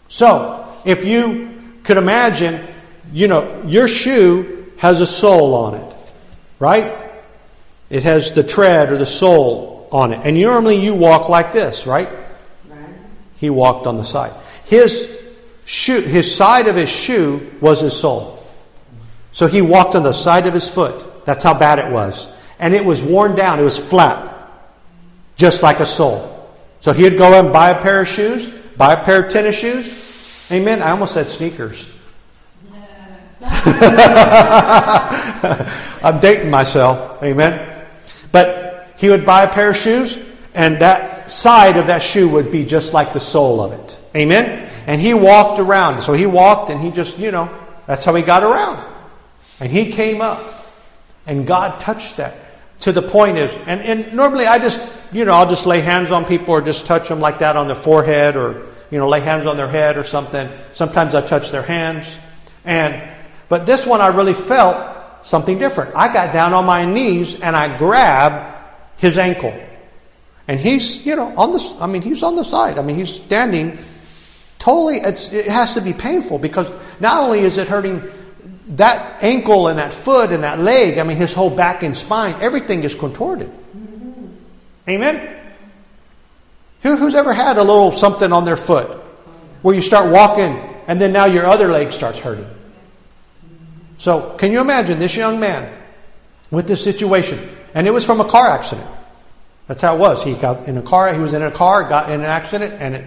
So if you could imagine, you know, your shoe has a sole on it, right? It has the tread or the sole on it. And normally you walk like this, right? Right. He walked on the side. His shoe, his side of his shoe was his sole. So he walked on the side of his foot. That's how bad it was. And it was worn down. It was flat. Just like a sole. So he'd go and buy a pair of shoes, buy a pair of tennis shoes. Amen. I almost said sneakers. I'm dating myself. Amen. But he would buy a pair of shoes, and that side of that shoe would be just like the sole of it. Amen. And he walked around. So he walked and he just, you know, that's how he got around. And he came up. And God touched that. To the point is, and, and normally I just, you know, I'll just lay hands on people or just touch them like that on their forehead or, you know, lay hands on their head or something. Sometimes I touch their hands. And, but this one I really felt something different. I got down on my knees and I grabbed his ankle. And he's, you know, on the, I mean, he's on the side. I mean, he's standing totally, it has to be painful because not only is it hurting that ankle and that foot and that leg, I mean, his whole back and spine, everything is contorted. Amen? Who, who's ever had a little something on their foot where you start walking and then now your other leg starts hurting? So, can you imagine this young man with this situation? And it was from a car accident. That's how it was. He got in a car, he was in a car, got in an accident, and it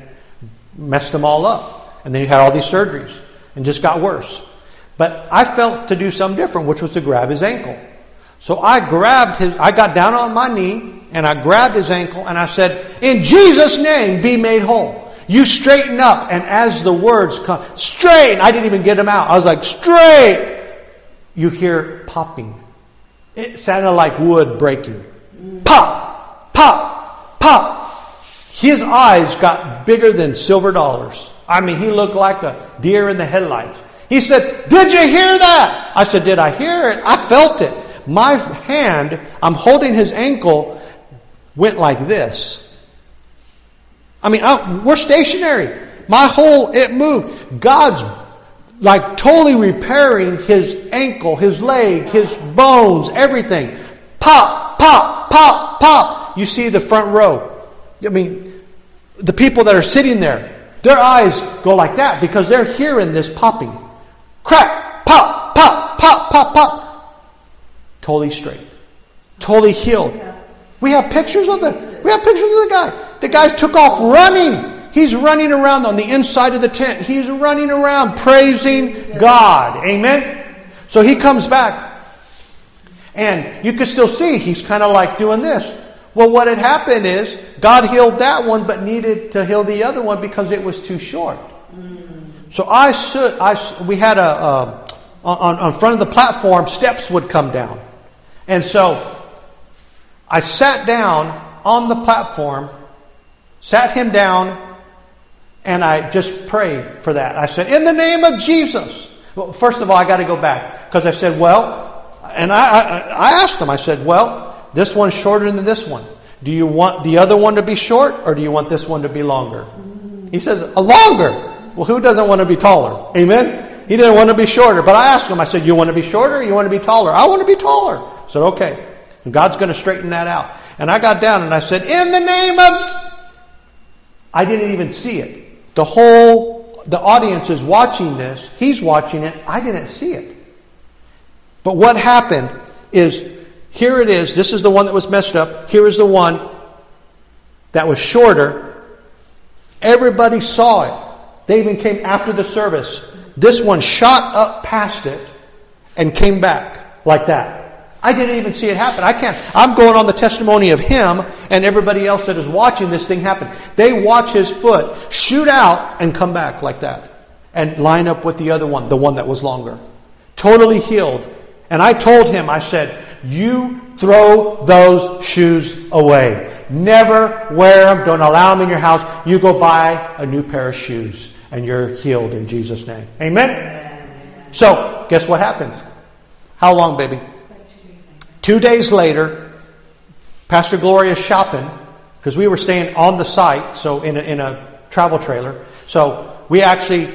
messed him all up. And then he had all these surgeries and just got worse. But I felt to do something different, which was to grab his ankle. So I grabbed his, I got down on my knee and I grabbed his ankle and I said, In Jesus' name, be made whole. You straighten up. And as the words come, straight, I didn't even get them out. I was like, straight. You hear popping. It sounded like wood breaking. Pop, pop, pop. His eyes got bigger than silver dollars. I mean, he looked like a deer in the headlights. He said, Did you hear that? I said, Did I hear it? I felt it. My hand, I'm holding his ankle, went like this. I mean, I, we're stationary. My whole, it moved. God's like totally repairing his ankle, his leg, his bones, everything. Pop, pop, pop, pop. You see the front row. I mean, the people that are sitting there, their eyes go like that because they're hearing this popping. Crack, pop, pop, pop, pop, pop. Totally straight. Totally healed. We have pictures of the we have pictures of the guy. The guy took off running. He's running around on the inside of the tent. He's running around praising God. Amen. So he comes back. And you can still see he's kind of like doing this. Well, what had happened is God healed that one, but needed to heal the other one because it was too short. So I. I we had a, a on on front of the platform. Steps would come down, and so I sat down on the platform, sat him down, and I just prayed for that. I said, "In the name of Jesus." Well, first of all, I got to go back because I said, "Well," and I, I I asked him. I said, "Well." This one's shorter than this one. Do you want the other one to be short or do you want this one to be longer? He says, a longer. Well, who doesn't want to be taller? Amen? He didn't want to be shorter. But I asked him, I said, you want to be shorter or you want to be taller? I want to be taller. I said, okay. And God's going to straighten that out. And I got down and I said, in the name of... I didn't even see it. The whole, the audience is watching this. He's watching it. I didn't see it. But what happened is here it is. This is the one that was messed up. Here is the one that was shorter. Everybody saw it. They even came after the service. This one shot up past it and came back like that. I didn't even see it happen. I can't. I'm going on the testimony of him and everybody else that is watching this thing happen. They watch his foot shoot out and come back like that and line up with the other one, the one that was longer. Totally healed. And I told him, I said, you throw those shoes away. Never wear them. Don't allow them in your house. You go buy a new pair of shoes and you're healed in Jesus' name. Amen? So, guess what happens? How long, baby? Two days later, Pastor Gloria's shopping because we were staying on the site, so in a, in a travel trailer. So we actually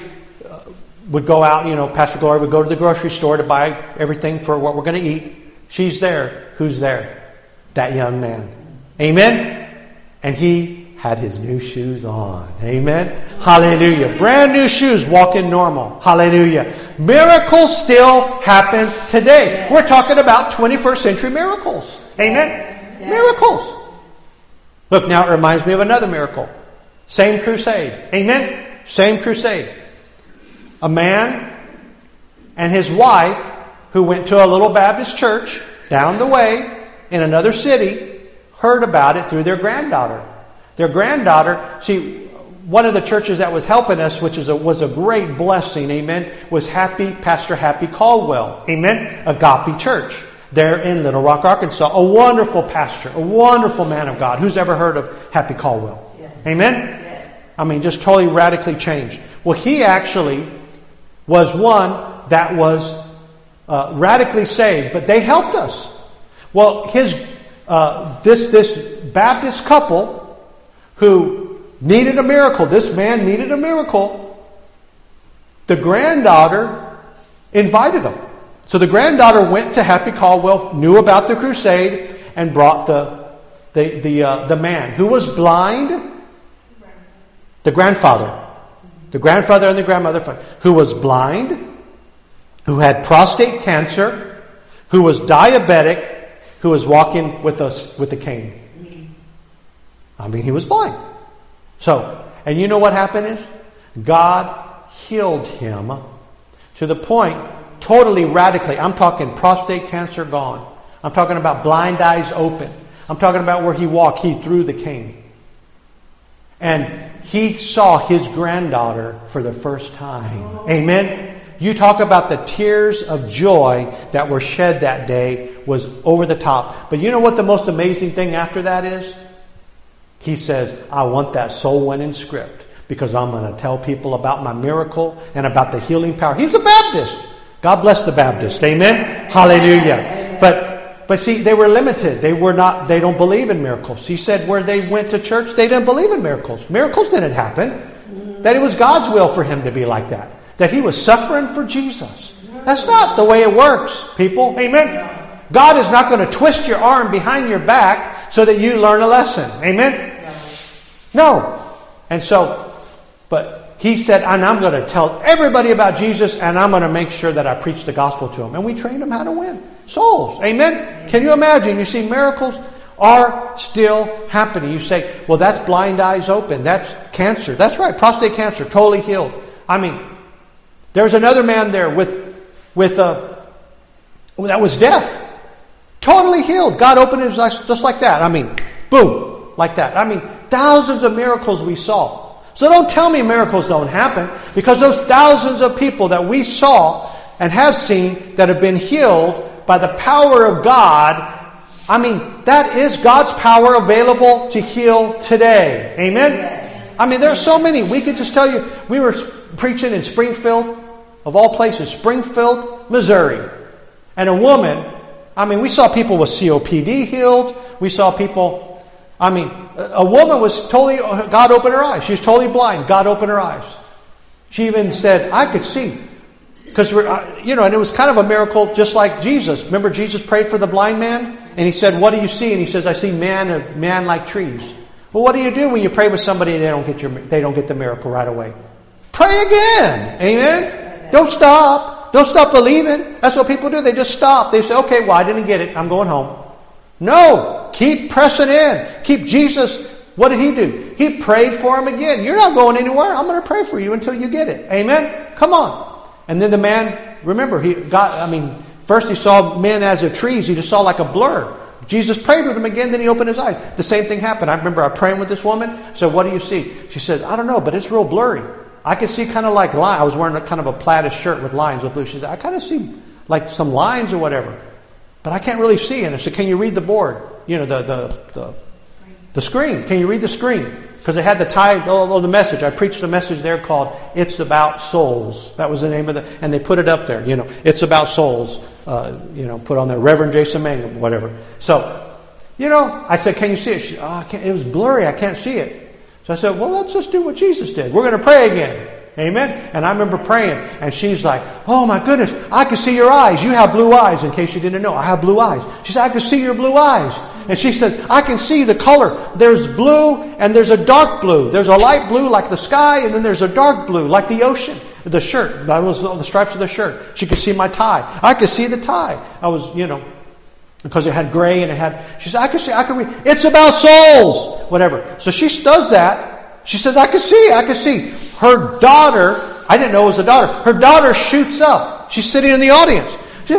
uh, would go out, you know, Pastor Gloria would go to the grocery store to buy everything for what we're going to eat. She's there. Who's there? That young man. Amen? And he had his new shoes on. Amen? Hallelujah. Brand new shoes, walking normal. Hallelujah. Miracles still happen today. We're talking about 21st century miracles. Amen? Yes. Miracles. Look, now it reminds me of another miracle. Same crusade. Amen? Same crusade. A man and his wife who went to a little Baptist church down the way in another city heard about it through their granddaughter. Their granddaughter, see, one of the churches that was helping us, which is a, was a great blessing, amen, was Happy Pastor Happy Caldwell, amen, Agape Church there in Little Rock, Arkansas. A wonderful pastor, a wonderful man of God. Who's ever heard of Happy Caldwell? Yes. Amen? Yes. I mean, just totally radically changed. Well, he actually was one that was uh, radically saved, but they helped us. Well, his uh, this this Baptist couple who needed a miracle. This man needed a miracle. The granddaughter invited him. So the granddaughter went to Happy Caldwell, knew about the crusade, and brought the, the, the, uh, the man who was blind, the grandfather, the grandfather and the grandmother, who was blind, who had prostate cancer, who was diabetic, who was walking with us with a cane. I mean, he was blind. So, and you know what happened is? God healed him to the point, totally radically. I'm talking prostate cancer gone. I'm talking about blind eyes open. I'm talking about where he walked, he threw the cane. And he saw his granddaughter for the first time. Amen. You talk about the tears of joy that were shed that day was over the top. But you know what the most amazing thing after that is? He says, I want that soul winning script because I'm going to tell people about my miracle and about the healing power. He's a Baptist. God bless the Baptist. Amen. Hallelujah. But but see, they were limited. They were not. They don't believe in miracles. He said where they went to church, they didn't believe in miracles. Miracles didn't happen. That it was God's will for him to be like that. That he was suffering for Jesus. That's not the way it works, people. Amen. God is not going to twist your arm behind your back so that you learn a lesson. Amen. No. And so, but he said, and I'm going to tell everybody about Jesus and I'm going to make sure that I preach the gospel to them. And we trained them how to win souls. Amen? Can you imagine? You see, miracles are still happening. You say, well, that's blind eyes open. That's cancer. That's right. Prostate cancer, totally healed. I mean, there's another man there with, with, uh, that was deaf. Totally healed. God opened his eyes just like that. I mean, boom, like that. I mean, thousands of miracles we saw. So don't tell me miracles don't happen because those thousands of people that we saw and have seen that have been healed by the power of God, I mean, that is God's power available to heal today. Amen? Yes. I mean, there are so many. We could just tell you, we were preaching in Springfield, of all places, Springfield, Missouri. And a woman, I mean, we saw people with COPD healed. We saw people I mean, a woman was totally, God opened her eyes. She was totally blind. God opened her eyes. She even said, I could see. Because, you know, and it was kind of a miracle just like Jesus. Remember, Jesus prayed for the blind man? And he said, What do you see? And he says, I see man, man like trees. Well, what do you do when you pray with somebody and they don't get, your, they don't get the miracle right away? Pray again. Amen? Don't stop. Don't stop believing. That's what people do. They just stop. They say, okay, well, I didn't get it. I'm going home. No, keep pressing in. Keep Jesus. What did he do? He prayed for him again. You're not going anywhere. I'm going to pray for you until you get it. Amen? Come on. And then the man, remember, he got, I mean, first he saw men as of trees. He just saw like a blur. Jesus prayed with him again, then he opened his eyes. The same thing happened. I remember I praying with this woman. So what do you see? She says, I don't know, but it's real blurry. I can see kind of like lines. I was wearing a kind of a plaid shirt with lines with blue. She said, I kind of see like some lines or whatever. But I can't really see. And I said, Can you read the board? You know, the, the, the The screen. Can you read the screen? Because it had the title of the message. I preached a message there called "It's About Souls." That was the name of the, and they put it up there. You know, "It's About Souls." Uh, you know, put on there, Reverend Jason Mangum, whatever. So, you know, I said, "Can you see it?" She, oh, it was blurry. I can't see it. So I said, "Well, let's just do what Jesus did. We're going to pray again." Amen. And I remember praying, and she's like, "Oh my goodness, I can see your eyes. You have blue eyes. In case you didn't know, I have blue eyes." She said, "I can see your blue eyes." And she says, "I can see the color. There's blue, and there's a dark blue. There's a light blue like the sky, and then there's a dark blue like the ocean." The shirt, that was the stripes of the shirt. She could see my tie. I could see the tie. I was, you know, because it had gray and it had. She said, "I can see. I can read. It's about souls, whatever." So she does that. She says, "I can see. I can see." Her daughter, I didn't know it was a daughter. Her daughter shoots up. She's sitting in the audience. She,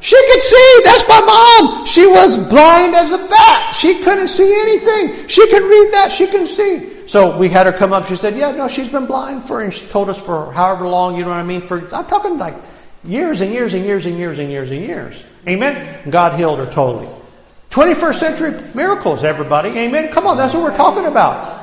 she could see. That's my mom. She was blind as a bat. She couldn't see anything. She can read that. She can see. So we had her come up. She said, "Yeah, no, she's been blind for," and she told us for however long. You know what I mean? For I'm talking like years and years and years and years and years and years. Amen. God healed her totally. 21st century miracles, everybody. Amen. Come on, that's what we're talking about.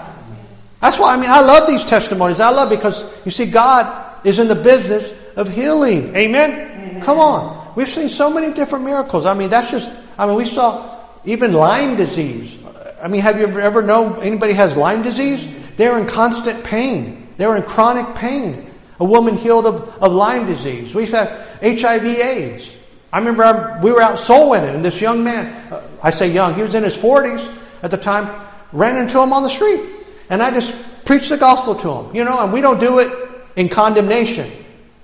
That's why, I mean, I love these testimonies. I love because, you see, God is in the business of healing. Amen? Amen? Come on. We've seen so many different miracles. I mean, that's just, I mean, we saw even Lyme disease. I mean, have you ever known anybody has Lyme disease? They're in constant pain. They're in chronic pain. A woman healed of, of Lyme disease. We've had HIV AIDS. I remember I, we were out soul winning, and this young man, uh, I say young, he was in his 40s at the time, ran into him on the street. And I just preach the gospel to them, you know, and we don't do it in condemnation.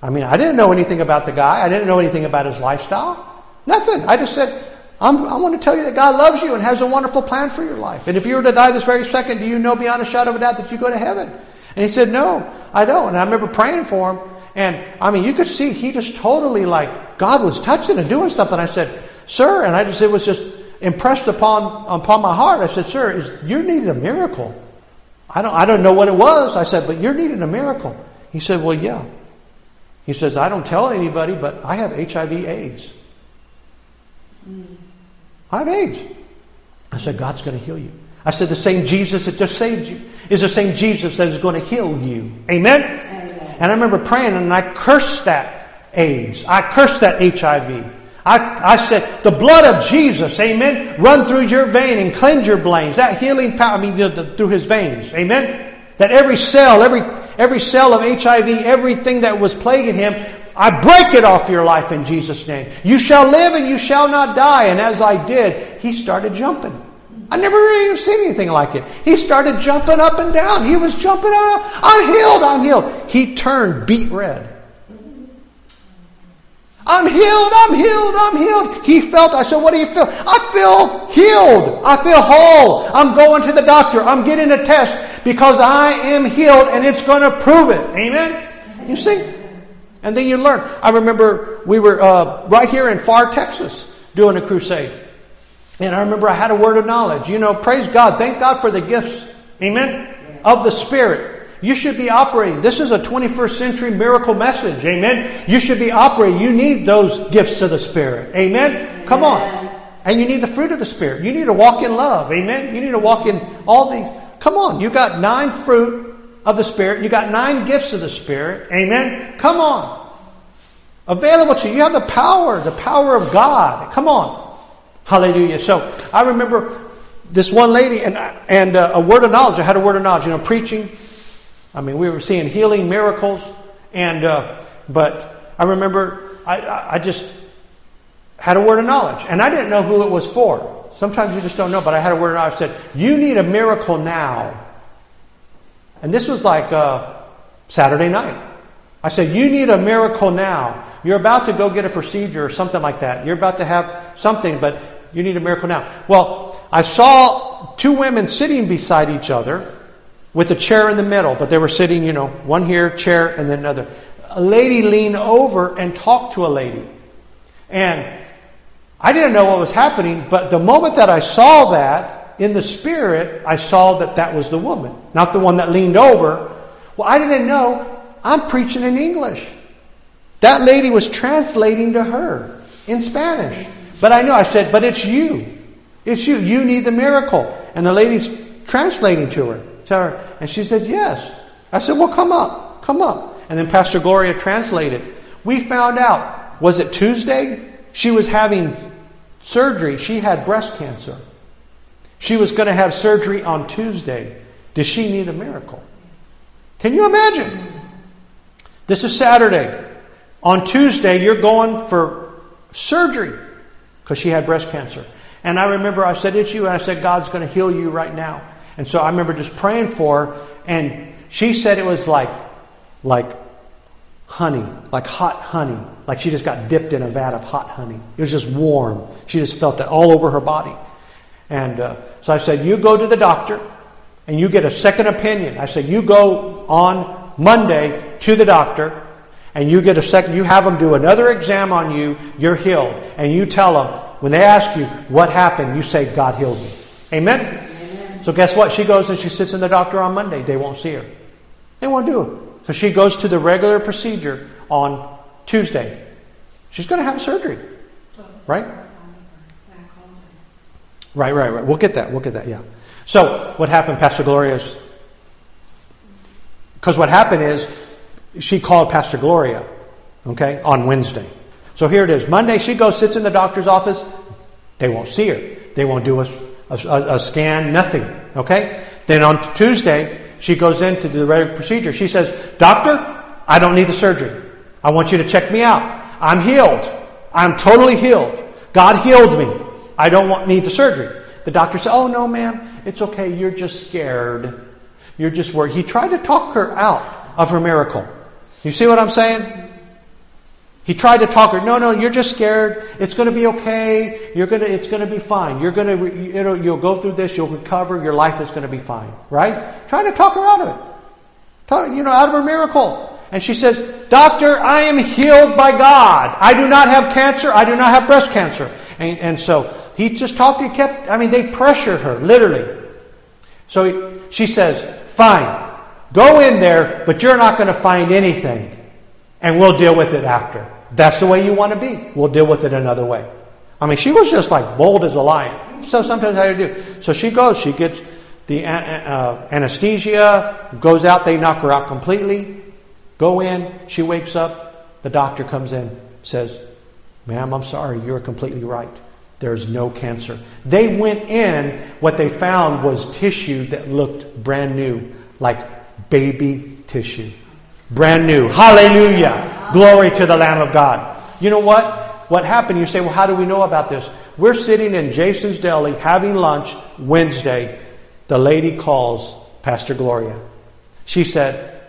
I mean, I didn't know anything about the guy. I didn't know anything about his lifestyle. Nothing. I just said, i want to tell you that God loves you and has a wonderful plan for your life. And if you were to die this very second, do you know beyond a shadow of a doubt that you go to heaven? And he said, No, I don't. And I remember praying for him. And I mean, you could see he just totally like God was touching and doing something. I said, Sir, and I just, it was just impressed upon, upon my heart. I said, Sir, is, you're needing a miracle. I don't, I don't know what it was. I said, but you're needing a miracle. He said, well, yeah. He says, I don't tell anybody, but I have HIV AIDS. Mm. I have AIDS. I said, God's going to heal you. I said, the same Jesus that just saved you is the same Jesus that is going to heal you. Amen? Amen. And I remember praying and I cursed that AIDS. I cursed that HIV. I, I said, the blood of Jesus, amen, run through your vein and cleanse your veins. That healing power, I mean, the, the, through his veins, amen. That every cell, every, every cell of HIV, everything that was plaguing him, I break it off your life in Jesus' name. You shall live and you shall not die. And as I did, he started jumping. I never really seen anything like it. He started jumping up and down. He was jumping up. I'm healed. I'm healed. He turned beet red. I'm healed, I'm healed, I'm healed. He felt, I said, what do you feel? I feel healed. I feel whole. I'm going to the doctor. I'm getting a test because I am healed and it's going to prove it. Amen? You see? And then you learn. I remember we were uh, right here in Pharr, Texas, doing a crusade. And I remember I had a word of knowledge. You know, praise God. Thank God for the gifts. Amen? Of the Spirit. You should be operating. This is a 21st century miracle message. Amen. You should be operating. You need those gifts of the Spirit. Amen. Come on. And you need the fruit of the Spirit. You need to walk in love. Amen. You need to walk in all these. Come on. You got nine fruit of the Spirit. You got nine gifts of the Spirit. Amen. Come on. Available to you. You have the power, the power of God. Come on. Hallelujah. So I remember this one lady and, and uh, a word of knowledge. I had a word of knowledge, you know, preaching I mean, we were seeing healing miracles, and uh, but I remember I, I just had a word of knowledge, and I didn't know who it was for. Sometimes you just don't know, but I had a word of knowledge. I said, "You need a miracle now," and this was like uh, Saturday night. I said, "You need a miracle now. You're about to go get a procedure or something like that. You're about to have something, but you need a miracle now." Well, I saw two women sitting beside each other with a chair in the middle, but they were sitting, you know, one here, chair, and then another. A lady leaned over and talked to a lady. And I didn't know what was happening, but the moment that I saw that in the spirit, I saw that that was the woman, not the one that leaned over. Well, I didn't know. I'm preaching in English. That lady was translating to her in Spanish. But I know, I said, but it's you. It's you. You need the miracle. And the lady's translating to her. And she said, Yes. I said, Well, come up. Come up. And then Pastor Gloria translated. We found out, was it Tuesday? She was having surgery. She had breast cancer. She was going to have surgery on Tuesday. Does she need a miracle? Can you imagine? This is Saturday. On Tuesday, you're going for surgery because she had breast cancer. And I remember I said, It's you. And I said, God's going to heal you right now. And so I remember just praying for her. And she said it was like, like honey, like hot honey. Like she just got dipped in a vat of hot honey. It was just warm. She just felt it all over her body. And uh, so I said, You go to the doctor and you get a second opinion. I said, You go on Monday to the doctor and you get a second, you have them do another exam on you, you're healed. And you tell them, when they ask you what happened, you say, God healed me. Amen? So guess what? She goes and she sits in the doctor on Monday. They won't see her. They won't do it. So she goes to the regular procedure on Tuesday. She's going to have surgery. Right? Right, right, right. We'll get that. We'll get that, yeah. So what happened, Pastor Gloria, because what happened is she called Pastor Gloria, okay, on Wednesday. So here it is. Monday, she goes, sits in the doctor's office. They won't see her. They won't do a, a, a scan, nothing, okay? Then on Tuesday, she goes in into the regular procedure. She says, Doctor, I don't need the surgery. I want you to check me out. I'm healed. I'm totally healed. God healed me. I don't want, need the surgery. The doctor said, Oh, no, ma'am. It's okay. You're just scared. You're just worried. He tried to talk her out of her miracle. You see what I'm saying? He tried to talk her. No, no, you're just scared. It's going to be okay. You're going to. It's going to be fine. You're going to. You know, you'll go through this. You'll recover. Your life is going to be fine. Right? Trying to talk her out of it. Talk, you know, out of her miracle. And she says, "Doctor, I am healed by God. I do not have cancer. I do not have breast cancer." And, and so he just talked. He kept. I mean, they pressured her literally. So he, she says, "Fine, go in there, but you're not going to find anything." And we'll deal with it after. That's the way you want to be. We'll deal with it another way. I mean, she was just like bold as a lion. So sometimes you do. So she goes, she gets the uh, anesthesia, goes out, they knock her out completely. Go in, she wakes up, the doctor comes in, says, Ma'am, I'm sorry, you're completely right. There's no cancer. They went in, what they found was tissue that looked brand new, like baby tissue. Brand new. Hallelujah. Glory to the Lamb of God. You know what? What happened? You say, well, how do we know about this? We're sitting in Jason's Deli having lunch Wednesday. The lady calls Pastor Gloria. She said,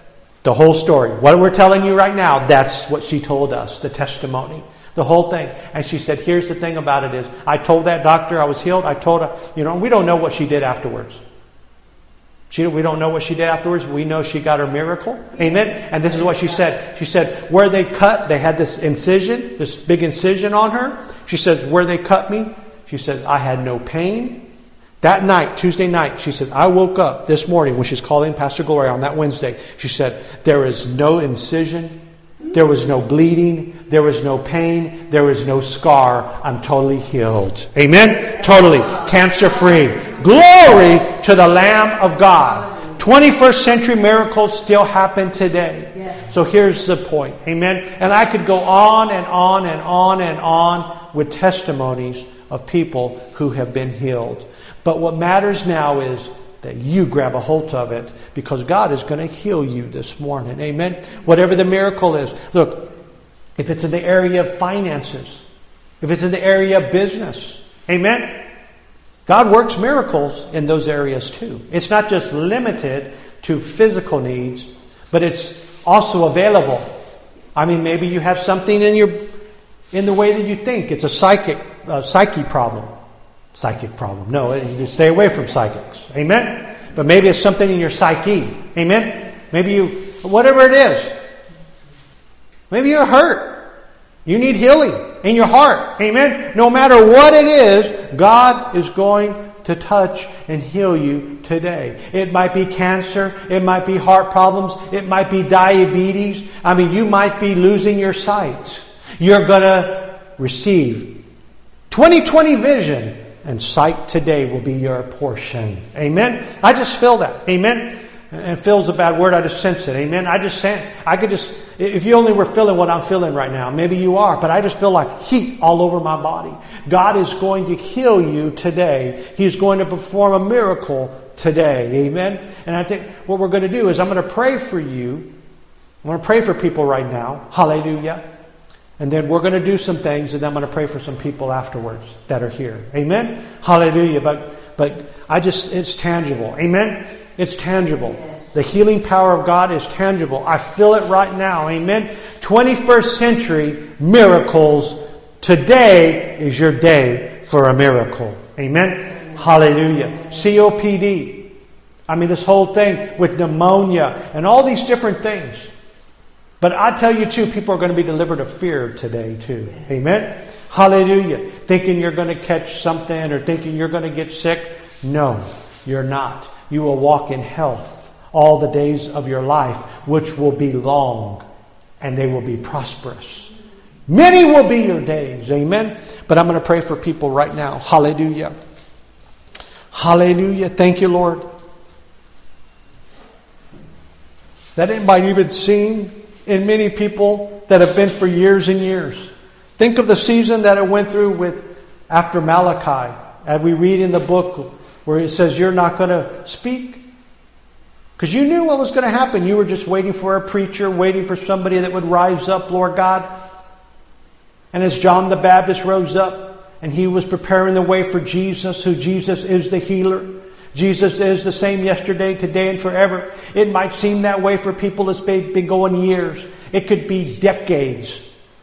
the whole story. What we're telling you right now, that's what she told us, the testimony. The whole thing. And she said, here's the thing about it is, I told that doctor I was healed. I told her, you know, we don't know what she did afterwards. She, we don't know what she did afterwards. We know she got her miracle. Amen. And this is what she said. She said, where they cut, they had this incision, this big incision on her. She says, where they cut me, she said, I had no pain. That night, Tuesday night, she said, I woke up this morning when she's calling Pastor Gloria on that Wednesday. She said, there is no incision. There was no bleeding. There was no pain. There was no scar. I'm totally healed. Amen? Totally. Cancer free. Glory to the Lamb of God. 21st century miracles still happen today. Yes. So here's the point. Amen. And I could go on and on and on and on with testimonies of people who have been healed. But what matters now is that you grab a hold of it because God is going to heal you this morning. Amen. Whatever the miracle is. Look, if it's in the area of finances, if it's in the area of business, amen. God works miracles in those areas too. It's not just limited to physical needs, but it's also available. I mean, maybe you have something in your in the way that you think. It's a psychic uh, psyche problem. Psychic problem. No, you stay away from psychics. Amen. But maybe it's something in your psyche. Amen. Maybe you whatever it is. Maybe you're hurt. You need healing in your heart. Amen. No matter what it is, God is going to touch and heal you today. It might be cancer. It might be heart problems. It might be diabetes. I mean, you might be losing your sight. You're going to receive 2020 vision and sight today will be your portion. Amen. I just feel that. Amen. And feels a bad word. I just sense it. Amen. I just sense. I could just. If you only were feeling what I'm feeling right now, maybe you are, but I just feel like heat all over my body. God is going to heal you today. He's going to perform a miracle today. Amen. And I think what we're going to do is I'm going to pray for you. I'm going to pray for people right now. Hallelujah. And then we're going to do some things, and then I'm going to pray for some people afterwards that are here. Amen? Hallelujah. But, but I just, it's tangible. Amen? It's tangible. The healing power of God is tangible. I feel it right now. Amen? 21st century miracles. Today is your day for a miracle. Amen? Hallelujah. COPD. I mean, this whole thing with pneumonia and all these different things. But I tell you, too, people are going to be delivered of fear today, too. Yes. Amen? Hallelujah. Thinking you're going to catch something or thinking you're going to get sick. No, you're not. You will walk in health all the days of your life, which will be long and they will be prosperous. Many will be your days. Amen? But I'm going to pray for people right now. Hallelujah. Hallelujah. Thank you, Lord. That anybody even seen in many people that have been for years and years. Think of the season that it went through with after Malachi, as we read in the book where it says you're not going to speak. Because you knew what was going to happen. You were just waiting for a preacher, waiting for somebody that would rise up, Lord God. And as John the Baptist rose up and he was preparing the way for Jesus, who Jesus is the healer, Jesus is the same yesterday, today, and forever. It might seem that way for people that's been going years. It could be decades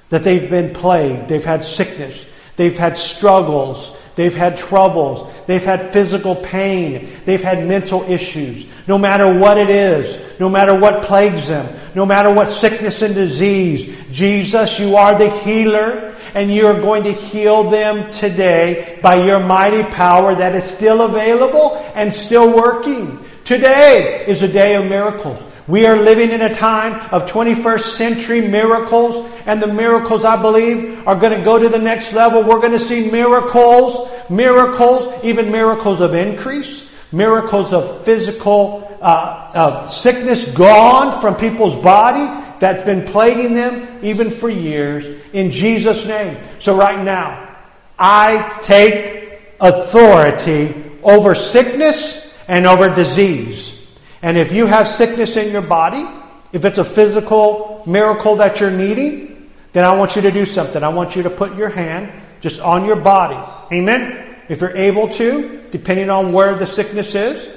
that they've been plagued. They've had sickness. They've had struggles. They've had troubles. They've had physical pain. They've had mental issues. No matter what it is, no matter what plagues them, no matter what sickness and disease, Jesus, you are the healer and you are going to heal them today by your mighty power that is still available and still working. Today is a day of miracles. We are living in a time of 21st century miracles, and the miracles, I believe, are going to go to the next level. We're going to see miracles, miracles, even miracles of increase, miracles of physical uh, of sickness gone from people's body, that's been plaguing them even for years in Jesus' name. So, right now, I take authority over sickness and over disease. And if you have sickness in your body, if it's a physical miracle that you're needing, then I want you to do something. I want you to put your hand just on your body. Amen? If you're able to, depending on where the sickness is,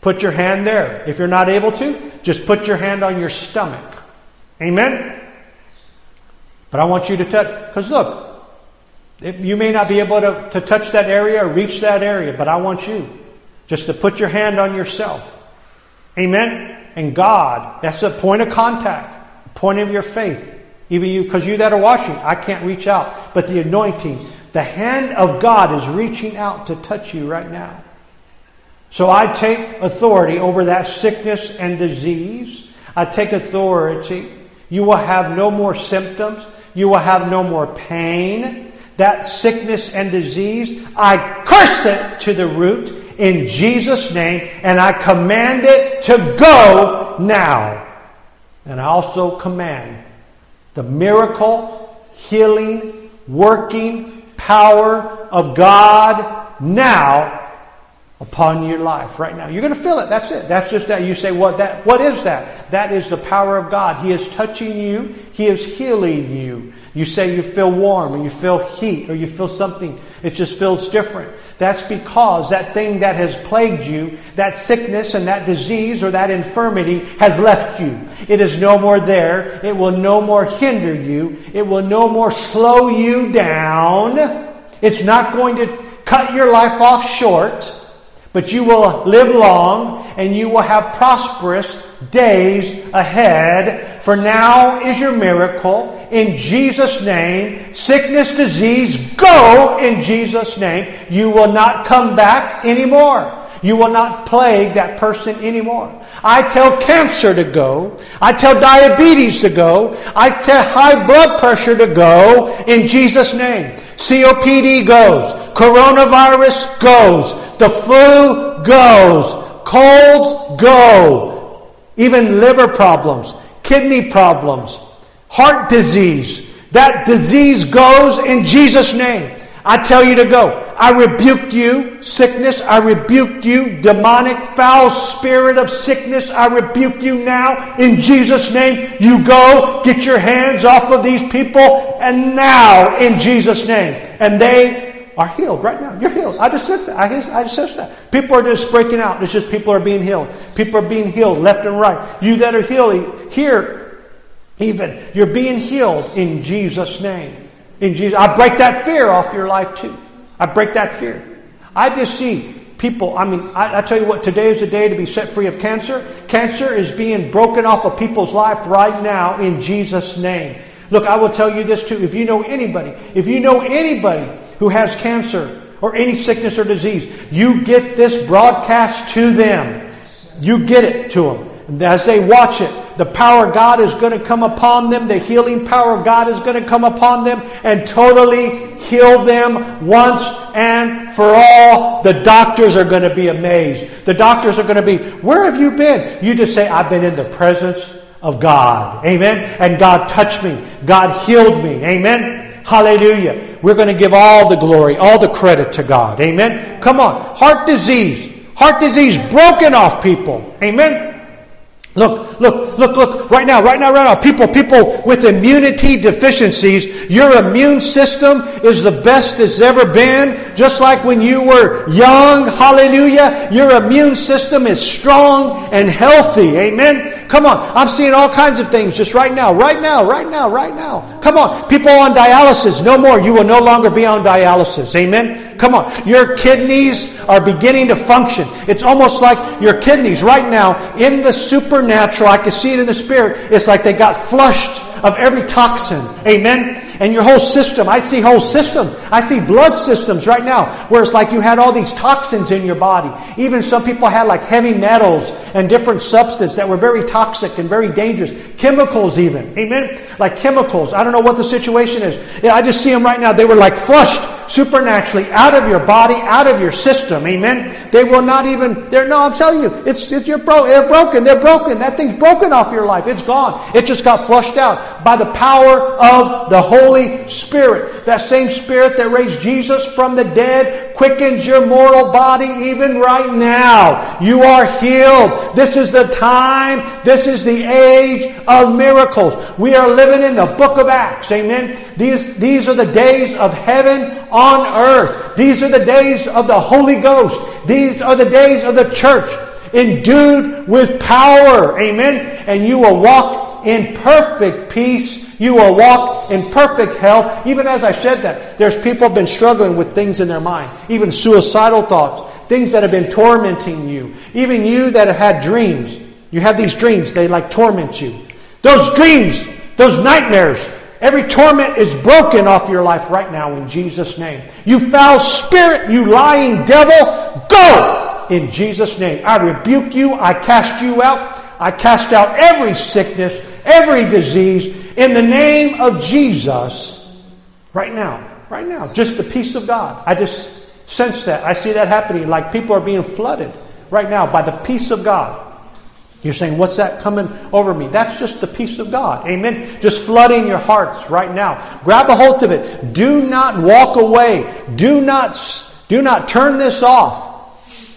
put your hand there. If you're not able to, just put your hand on your stomach. Amen? But I want you to touch, because look, you may not be able to, to touch that area or reach that area, but I want you just to put your hand on yourself. Amen? And God, that's the point of contact, point of your faith. Even you, because you that are watching, I can't reach out. But the anointing, the hand of God is reaching out to touch you right now. So I take authority over that sickness and disease. I take authority you will have no more symptoms. You will have no more pain. That sickness and disease, I curse it to the root in Jesus' name, and I command it to go now. And I also command the miracle, healing, working power of God now upon your life right now. You're going to feel it. That's it. That's just that. You say, what that what is that? That is the power of God. He is touching you. He is healing you. You say you feel warm or you feel heat or you feel something. It just feels different. That's because that thing that has plagued you, that sickness and that disease or that infirmity has left you. It is no more there. It will no more hinder you. It will no more slow you down. It's not going to cut your life off short but you will live long and you will have prosperous days ahead. For now is your miracle. In Jesus' name, sickness, disease, go in Jesus' name. You will not come back anymore. You will not plague that person anymore. I tell cancer to go. I tell diabetes to go. I tell high blood pressure to go in Jesus' name. COPD goes. Coronavirus goes. The flu goes. Colds go. Even liver problems, kidney problems, heart disease. That disease goes in Jesus' name. I tell you to go. I rebuke you, sickness. I rebuke you, demonic, foul spirit of sickness. I rebuke you now in Jesus' name. You go, get your hands off of these people, and now in Jesus' name. And they are healed right now. You're healed. I just said that. I, I just said that. People are just breaking out. It's just people are being healed. People are being healed left and right. You that are healed here, even, you're being healed in Jesus' name. In Jesus, I break that fear off your life too. I break that fear. I just see people. I mean, I, I, tell you what, today is the day to be set free of cancer. Cancer is being broken off of people's life right now in Jesus' name. Look, I will tell you this too. If you know anybody, if you know anybody who has cancer or any sickness or disease, you get this broadcast to them. You get it to them. As they watch it, the power of God is going to come upon them. The healing power of God is going to come upon them and totally heal them once and for all. The doctors are going to be amazed. The doctors are going to be, Where have you been? You just say, I've been in the presence of God. Amen. And God touched me. God healed me. Amen. Hallelujah. We're going to give all the glory, all the credit to God. Amen. Come on. Heart disease. Heart disease broken off people. Amen. Look, look, look, look, right now, right now, right now. People, people with immunity deficiencies, your immune system is the best it's ever been. Just like when you were young, hallelujah, your immune system is strong and healthy. Amen. Come on. I'm seeing all kinds of things just right now, right now, right now, right now. Come on. People on dialysis, no more. You will no longer be on dialysis. Amen. Come on. Your kidneys are beginning to function. It's almost like your kidneys right now in the supernatural. I can see it in the spirit. It's like they got flushed of every toxin. Amen and your whole system. I see whole system. I see blood systems right now where it's like you had all these toxins in your body. Even some people had like heavy metals and different substances that were very toxic and very dangerous. Chemicals even. Amen? Like chemicals. I don't know what the situation is. I just see them right now. They were like flushed supernaturally out of your body, out of your system. Amen. They will not even. They're no. I'm telling you, it's, it's you're bro, they're broken. They're broken. That thing's broken off your life. It's gone. It just got flushed out by the power of the Holy Spirit. That same Spirit that raised Jesus from the dead quickens your mortal body even right now. You are healed. This is the time. This is the age of miracles. We are living in the book of Acts. Amen. These, these are the days of heaven on earth. These are the days of the Holy Ghost. These are the days of the church endued with power. Amen. And you will walk in perfect peace. You will walk in perfect health. Even as I said that, there's people have been struggling with things in their mind, even suicidal thoughts, things that have been tormenting you. Even you that have had dreams. You have these dreams, they like torment you. Those dreams, those nightmares, Every torment is broken off your life right now in Jesus' name. You foul spirit, you lying devil, go in Jesus' name. I rebuke you. I cast you out. I cast out every sickness, every disease in the name of Jesus right now. Right now. Just the peace of God. I just sense that. I see that happening like people are being flooded right now by the peace of God. You're saying, what's that coming over me? That's just the peace of God. Amen. Just flooding your hearts right now. Grab a hold of it. Do not walk away. Do not, do not turn this off.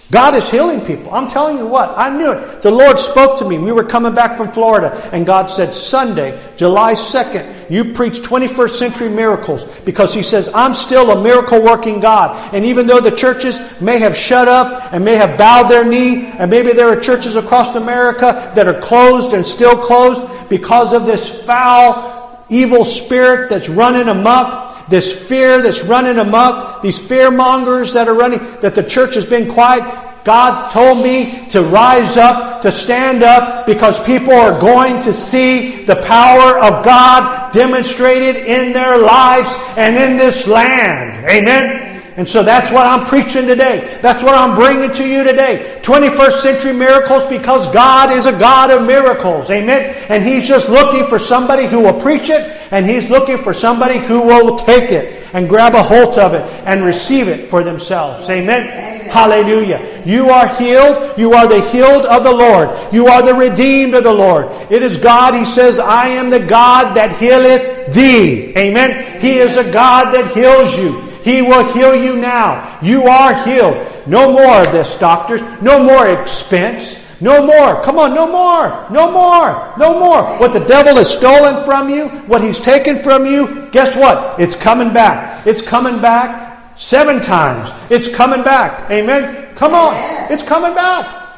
God is healing people. I'm telling you what, I knew it. The Lord spoke to me. We were coming back from Florida, and God said, Sunday, July 2nd, you preach 21st century miracles because He says, I'm still a miracle working God. And even though the churches may have shut up and may have bowed their knee, and maybe there are churches across America that are closed and still closed because of this foul, evil spirit that's running amok, this fear that's running amok, these fear mongers that are running, that the church has been quiet. God told me to rise up, to stand up, because people are going to see the power of God demonstrated in their lives and in this land. Amen. And so that's what I'm preaching today. That's what I'm bringing to you today. 21st century miracles because God is a God of miracles. Amen. And He's just looking for somebody who will preach it and He's looking for somebody who will take it and grab a hold of it and receive it for themselves. Amen. Amen. Hallelujah. You are healed. You are the healed of the Lord. You are the redeemed of the Lord. It is God. He says, I am the God that healeth thee. Amen. He is a God that heals you. He will heal you now. You are healed. No more of this, doctors. No more expense. No more. Come on, no more. No more. No more. What the devil has stolen from you, what he's taken from you, guess what? It's coming back. It's coming back seven times. It's coming back. Amen. Come on. It's coming back.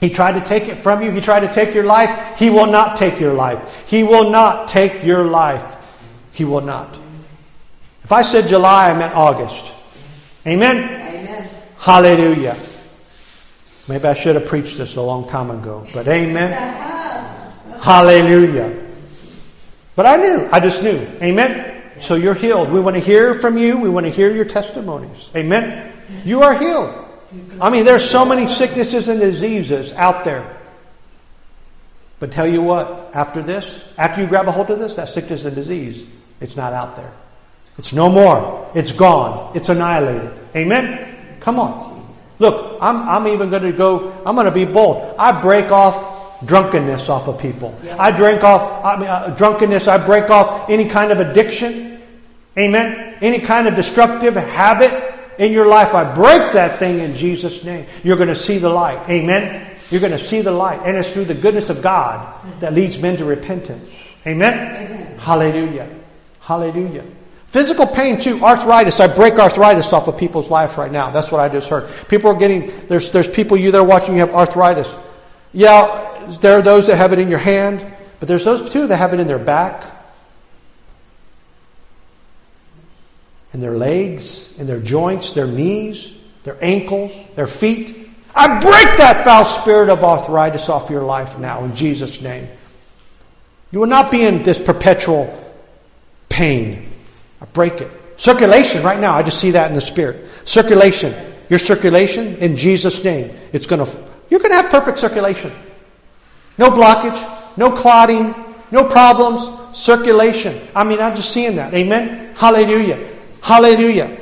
He tried to take it from you. He tried to take your life. He will not take your life. He will not take your life. He will not. If I said July, I meant August. Amen? Amen. Hallelujah. Maybe I should have preached this a long time ago, but amen. Hallelujah. But I knew. I just knew. Amen. So you're healed. We want to hear from you. We want to hear your testimonies. Amen. You are healed. I mean, there's so many sicknesses and diseases out there. But tell you what, after this, after you grab a hold of this, that sickness and disease, it's not out there. It's no more. It's gone. It's annihilated. Amen? Come on. Look, I'm, I'm even going to go, I'm going to be bold. I break off drunkenness off of people. Yes. I drink off I mean, uh, drunkenness. I break off any kind of addiction. Amen. Any kind of destructive habit in your life. I break that thing in Jesus' name. You're going to see the light. Amen. You're going to see the light. And it's through the goodness of God that leads men to repentance. Amen. Amen. Hallelujah. Hallelujah. Physical pain too, arthritis. I break arthritis off of people's lives right now. That's what I just heard. People are getting there's there's people you that are watching you have arthritis. Yeah, there are those that have it in your hand, but there's those too that have it in their back, in their legs, in their joints, their knees, their ankles, their feet. I break that foul spirit of arthritis off your life now in Jesus' name. You will not be in this perpetual pain. I break it. Circulation, right now, I just see that in the spirit. Circulation. Your circulation, in Jesus' name, it's going to, you're to have perfect circulation. No blockage, no clotting, no problems, circulation. I mean, I'm just seeing that. Amen? Hallelujah. Hallelujah.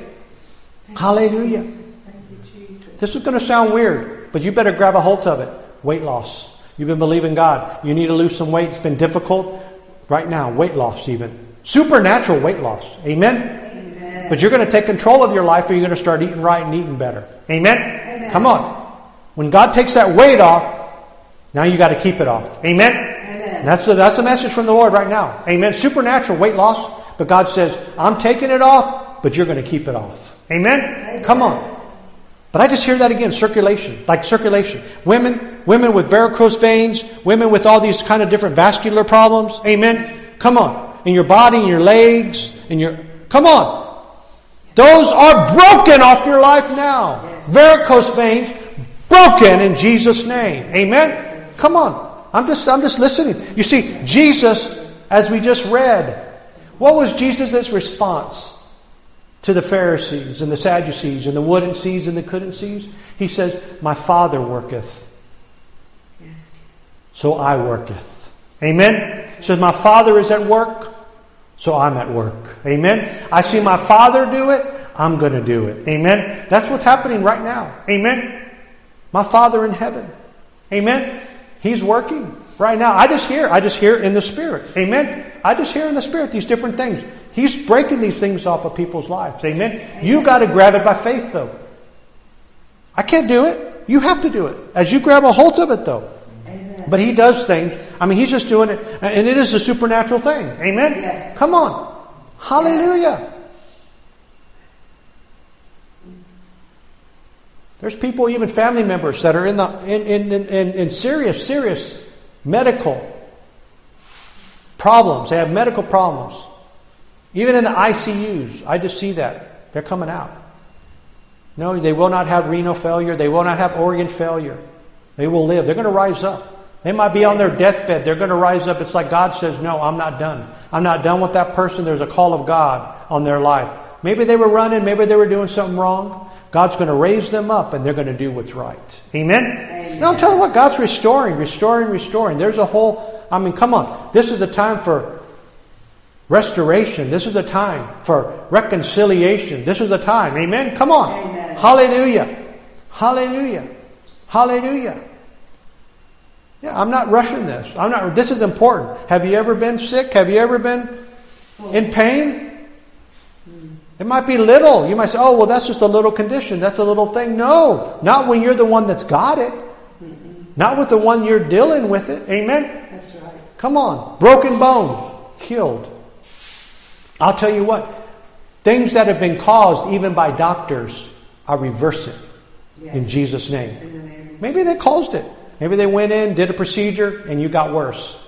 Hallelujah. This is going to sound weird, but you better grab a hold of it. Weight loss. You've been believing God. You need to lose some weight. It's been difficult. Right now, weight loss even. Supernatural weight loss. Amen? Amen? But you're going to take control of your life or you're going to start eating right and eating better. Amen? Amen? Come on. When God takes that weight off, now you got to keep it off. Amen? Amen. That's the, that's the message from the Lord right now. Amen. Supernatural weight loss. But God says, I'm taking it off, but you're going to keep it off. Amen? Amen? Come on. But I just hear that again, circulation, like circulation. Women, women with varicose veins, women with all these kind of different vascular problems. Amen? Come on in your body, and your legs, and your. Come on. Those are broken off your life now. Varicose veins broken in Jesus' name. Amen. Come on. I'm just I'm just listening. You see, Jesus, as we just read, what was Jesus' response to the Pharisees and the Sadducees and the wouldn't sees and the couldn't sees? He says, My Father worketh. Yes. So I worketh. Amen. Says, My Father is at work. So I'm at work. Amen. I see my Father do it. I'm going to do it. Amen. That's what's happening right now. Amen. My Father in heaven. Amen. He's working right now. I just hear, I just hear in the Spirit. Amen. I just hear in the Spirit these different things. He's breaking these things off of people's lives. Amen. Amen. You got to grab it by faith, though. I can't do it. You have to do it. As you grab a hold of it, though. But he does things. I mean, he's just doing it, and it is a supernatural thing. Amen? Yes. Come on. Hallelujah. There's people, even family members, that are in, the, in, in, in, in serious, serious medical problems. They have medical problems. Even in the ICUs, I just see that. They're coming out. No, they will not have renal failure. They will not have organ failure. They will live. They're going to rise up. They might be on their deathbed. They're going to rise up. It's like God says, No, I'm not done. I'm not done with that person. There's a call of God on their life. Maybe they were running, maybe they were doing something wrong. God's going to raise them up and they're going to do what's right. Amen? Amen. No, I'm telling you what, God's restoring, restoring, restoring. There's a whole, I mean, come on. This is the time for restoration. This is the time for reconciliation. This is the time. Amen? Come on. Amen. Hallelujah. Hallelujah. Hallelujah. Yeah, I'm not rushing this. I'm not this is important. Have you ever been sick? Have you ever been in pain? It might be little. You might say, "Oh, well that's just a little condition. That's a little thing." No, not when you're the one that's got it. Not with the one you're dealing with it. Amen. That's right. Come on. Broken bones, healed. I'll tell you what, things that have been caused even by doctors are reversing Yes. in Jesus' name. In name Maybe they caused it. Maybe they went in, did a procedure, and you got worse.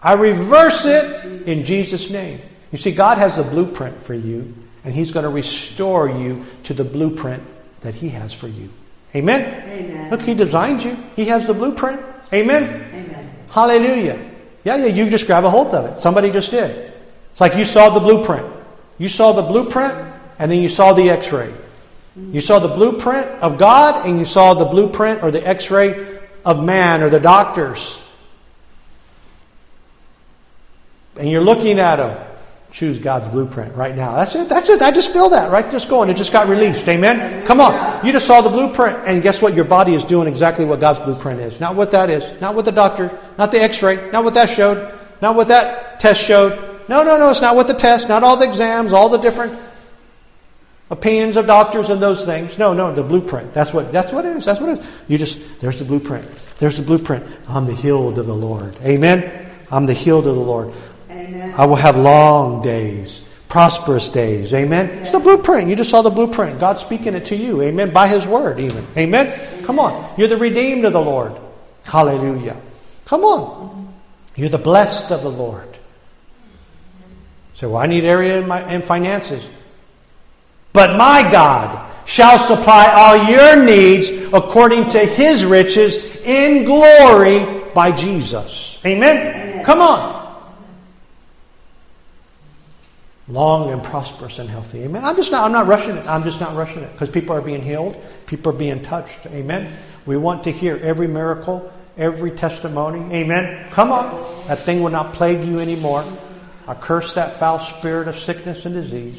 I reverse it in Jesus' name. You see, God has the blueprint for you, and He's going to restore you to the blueprint that He has for you. Amen? Amen. Look, He designed you, He has the blueprint. Amen? Amen. Hallelujah. Yeah, yeah, you just grab a hold of it. Somebody just did. It's like you saw the blueprint. You saw the blueprint, and then you saw the x ray. You saw the blueprint of God, and you saw the blueprint or the x ray of man or the doctors. And you're looking at them. Choose God's blueprint right now. That's it. That's it. I just feel that, right? Just going. It just got released. Amen? Come on. You just saw the blueprint, and guess what? Your body is doing exactly what God's blueprint is. Not what that is. Not what the doctor, not the x ray, not what that showed, not what that test showed. No, no, no. It's not what the test, not all the exams, all the different opinions of doctors and those things. No, no, the blueprint. That's what that's what it is. That's what it is. You just there's the blueprint. There's the blueprint. I'm the healed of the Lord. Amen. I'm the healed of the Lord. Amen. I will have long days, prosperous days. Amen. It's the blueprint. You just saw the blueprint. God's speaking it to you. Amen. By His word, even. Amen. Come on. You're the redeemed of the Lord. Hallelujah. Come on. You're the blessed of the Lord. So well, I need area in my in finances. But my God shall supply all your needs according to his riches in glory by Jesus. Amen? Come on. Long and prosperous and healthy. Amen. I'm just not I'm not rushing it. I'm just not rushing it. Because people are being healed, people are being touched. Amen. We want to hear every miracle, every testimony. Amen. Come on. That thing will not plague you anymore. I curse that foul spirit of sickness and disease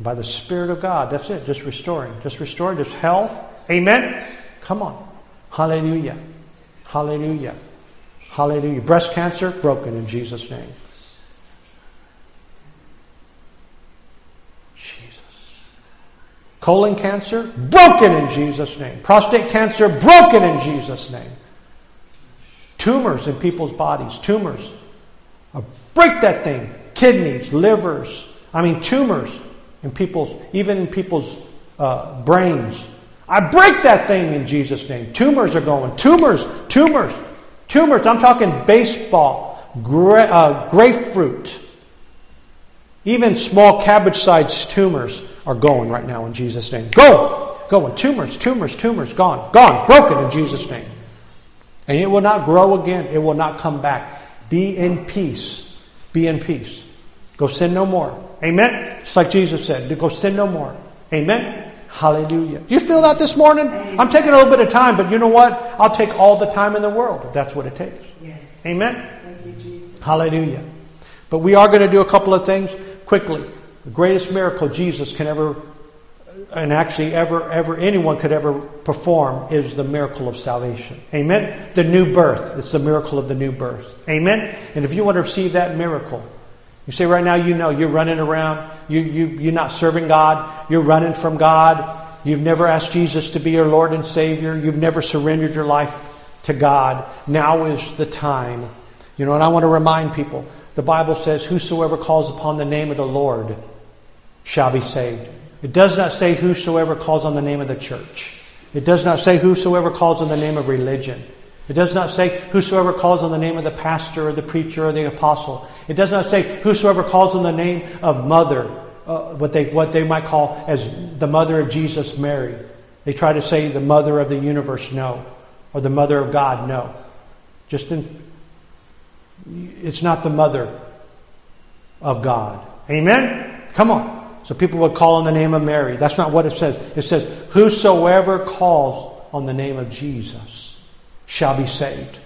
by the Spirit of God. That's it. Just restoring. Just restoring. Just health. Amen. Come on. Hallelujah. Hallelujah. Hallelujah. Breast cancer broken in Jesus' name. Jesus. Colon cancer broken in Jesus' name. Prostate cancer broken in Jesus' name. Tumors in people's bodies. Tumors. Break that thing. Kidneys, livers. I mean, tumors in people's, even in people's uh, brains. I break that thing in Jesus' name. Tumors are going. Tumors, tumors, tumors. I'm talking baseball, gra- uh, grapefruit. Even small cabbage sized tumors are going right now in Jesus' name. Go! Going. Tumors, tumors, tumors, gone. Gone. Broken in Jesus' name. And it will not grow again. It will not come back. Be in peace. Be in peace. Go sin no more. Amen? Just like Jesus said, to go sin no more. Amen? Hallelujah. Do you feel that this morning? I'm taking a little bit of time, but you know what? I'll take all the time in the world if that's what it takes. Yes. Amen? Thank you, Jesus. Hallelujah. But we are going to do a couple of things quickly. The greatest miracle Jesus can ever, and actually ever, ever, anyone could ever perform is the miracle of salvation. Amen? The new birth. It's the miracle of the new birth. Amen? And if you want to receive that miracle, you say right now, you know, you're running around, you, you, you're not serving God, you're running from God, you've never asked Jesus to be your Lord and Savior, you've never surrendered your life to God. Now is the time. You know, and I want to remind people the Bible says, Whosoever calls upon the name of the Lord shall be saved. It does not say whosoever calls on the name of the church. It does not say whosoever calls on the name of religion. It does not say whosoever calls on the name of the pastor or the preacher or the apostle. It does not say whosoever calls on the name of mother, uh, what they what they might call as the mother of Jesus, Mary. They try to say the mother of the universe, no, or the mother of God, no. Just in, it's not the mother of God. Amen. Come on. So people would call on the name of Mary. That's not what it says. It says, Whosoever calls on the name of Jesus shall be saved.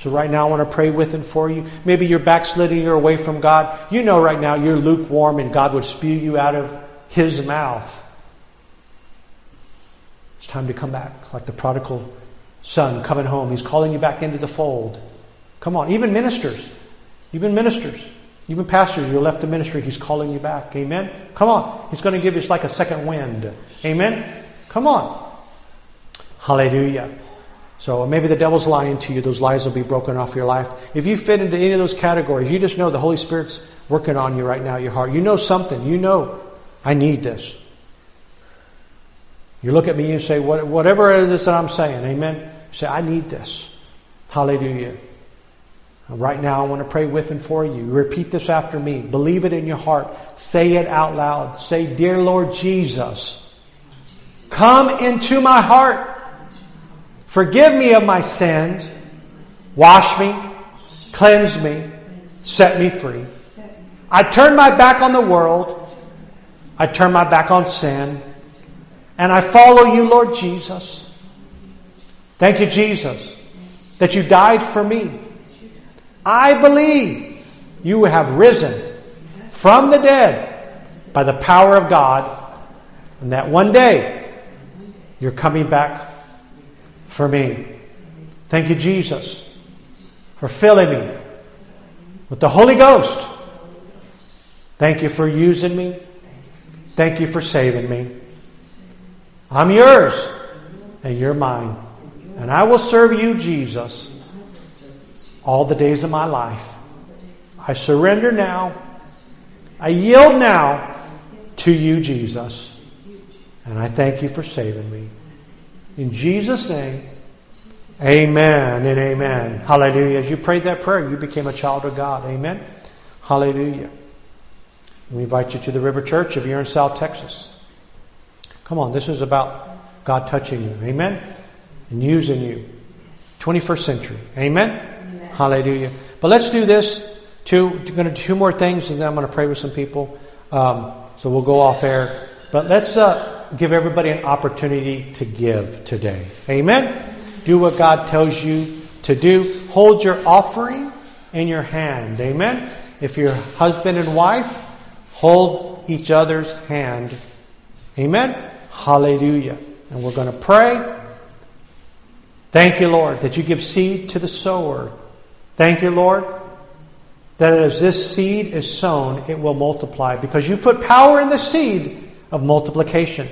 So right now I want to pray with and for you. Maybe you're backsliding, you're away from God. You know right now you're lukewarm and God would spew you out of his mouth. It's time to come back, like the prodigal son coming home. He's calling you back into the fold. Come on, even ministers, even ministers, even pastors, you left the ministry, he's calling you back. Amen? Come on. He's going to give you like a second wind. Amen? Come on. Hallelujah. So maybe the devil's lying to you. Those lies will be broken off your life. If you fit into any of those categories, you just know the Holy Spirit's working on you right now, your heart. You know something. You know, I need this. You look at me and you say, whatever it is that I'm saying, amen? You say, I need this. Hallelujah. Right now, I want to pray with and for you. Repeat this after me. Believe it in your heart. Say it out loud. Say, Dear Lord Jesus, come into my heart. Forgive me of my sins. Wash me. Cleanse me. Set me free. I turn my back on the world. I turn my back on sin. And I follow you, Lord Jesus. Thank you, Jesus, that you died for me I believe you have risen from the dead by the power of God, and that one day you're coming back for me. Thank you, Jesus, for filling me with the Holy Ghost. Thank you for using me. Thank you for saving me. I'm yours, and you're mine. And I will serve you, Jesus all the days of my life. I surrender now. I yield now to you, Jesus. And I thank you for saving me. In Jesus' name, amen and amen. Hallelujah. As you prayed that prayer, you became a child of God. Amen. Hallelujah. We invite you to the River Church if you're in South Texas. Come on, this is about God touching you. Amen. And using you. 21st century. Amen. Hallelujah. But let's do this. Two, going to do two more things, and then I'm going to pray with some people. Um, so we'll go off air. But let's uh, give everybody an opportunity to give today. Amen. Do what God tells you to do. Hold your offering in your hand. Amen. If you're husband and wife, hold each other's hand. Amen. Hallelujah. And we're going to pray. Thank you, Lord, that you give seed to the sower Thank you, Lord, that as this seed is sown, it will multiply because you put power in the seed of multiplication.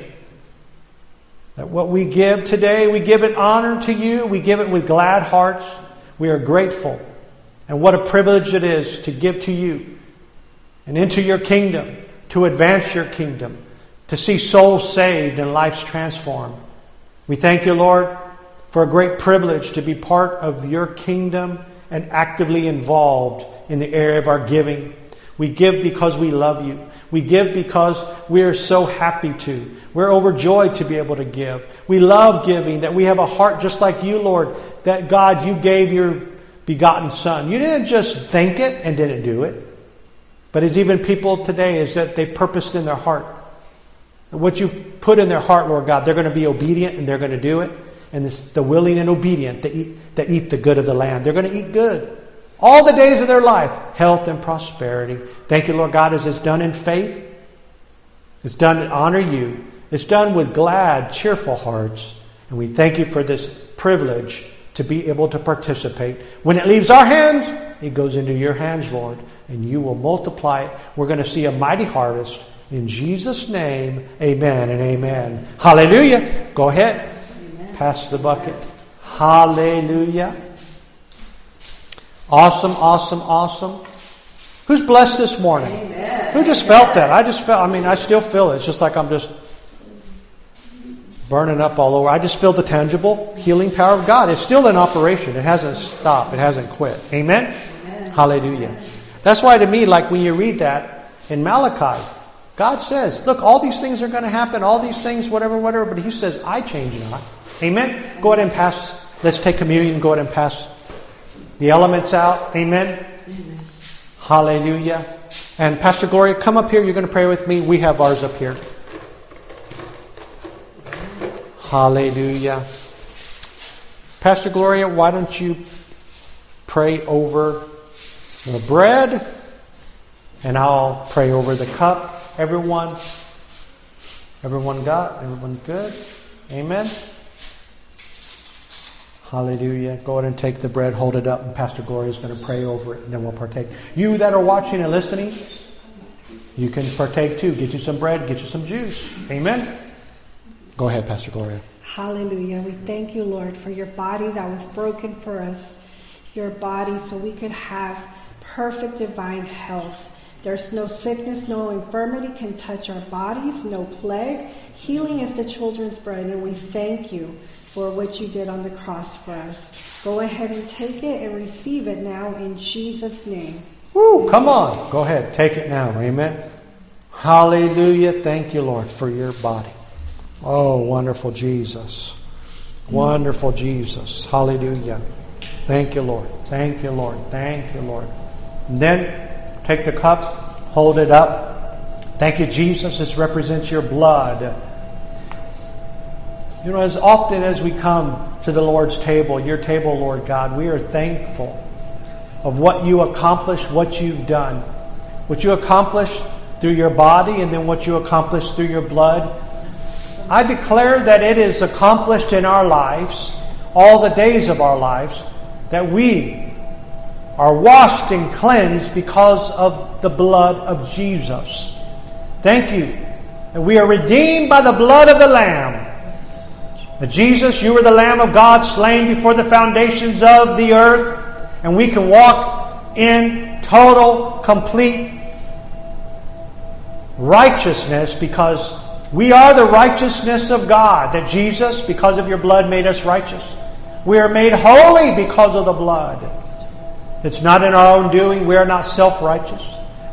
That what we give today, we give it honor to you, we give it with glad hearts. We are grateful. And what a privilege it is to give to you and into your kingdom, to advance your kingdom, to see souls saved and lives transformed. We thank you, Lord, for a great privilege to be part of your kingdom and actively involved in the area of our giving. We give because we love you. We give because we are so happy to. We're overjoyed to be able to give. We love giving, that we have a heart just like you, Lord, that God, you gave your begotten Son. You didn't just think it and didn't do it. But as even people today, is that they purposed in their heart. What you've put in their heart, Lord God, they're going to be obedient and they're going to do it and the willing and obedient that eat, that eat the good of the land. They're going to eat good. All the days of their life, health and prosperity. Thank you, Lord God, as it's done in faith. It's done to honor you. It's done with glad, cheerful hearts. And we thank you for this privilege to be able to participate. When it leaves our hands, it goes into your hands, Lord, and you will multiply it. We're going to see a mighty harvest. In Jesus' name, amen and amen. Hallelujah. Go ahead. Pass the bucket. Hallelujah. Awesome, awesome, awesome. Who's blessed this morning? Amen. Who just felt that? I just felt, I mean, I still feel it. It's just like I'm just burning up all over. I just feel the tangible healing power of God. It's still in operation. It hasn't stopped. It hasn't quit. Amen? Amen. Hallelujah. That's why to me, like when you read that in Malachi, God says, look, all these things are going to happen, all these things, whatever, whatever, but He says, I change not. Amen? Go ahead and pass. Let's take communion. Go ahead and pass the elements out. Amen? Amen. Hallelujah. And Pastor Gloria, come up here. You're going to pray with me. We have ours up here. Hallelujah. Pastor Gloria, why don't you pray over the bread and I'll pray over the cup. Everyone, everyone got? Everyone good? Amen. Hallelujah. Go ahead and take the bread, hold it up, and Pastor Gloria is going to pray over it, and then we'll partake. You that are watching and listening, you can partake too. Get you some bread, get you some juice. Amen. Go ahead, Pastor Gloria. Hallelujah. We thank you, Lord, for your body that was broken for us, your body so we could have perfect divine health. There's no sickness, no infirmity can touch our bodies, no plague. Healing is the children's bread, and we thank you for what you did on the cross for us. Go ahead and take it and receive it now in Jesus' name. Woo, come on. Go ahead. Take it now. Amen. Hallelujah. Thank you, Lord, for your body. Oh, wonderful Jesus. Wonderful Jesus. Hallelujah. Thank you, Lord. Thank you, Lord. Thank you, Lord. And then take the cup, hold it up. Thank you, Jesus. This represents your blood. You know, as often as we come to the Lord's table, your table, Lord God, we are thankful of what you accomplished, what you've done. What you accomplished through your body and then what you accomplished through your blood. I declare that it is accomplished in our lives, all the days of our lives, that we are washed and cleansed because of the blood of Jesus. Thank you. And we are redeemed by the blood of the Lamb. That Jesus, you are the Lamb of God slain before the foundations of the earth, and we can walk in total, complete righteousness because we are the righteousness of God. That Jesus, because of your blood, made us righteous. We are made holy because of the blood. It's not in our own doing. We are not self righteous.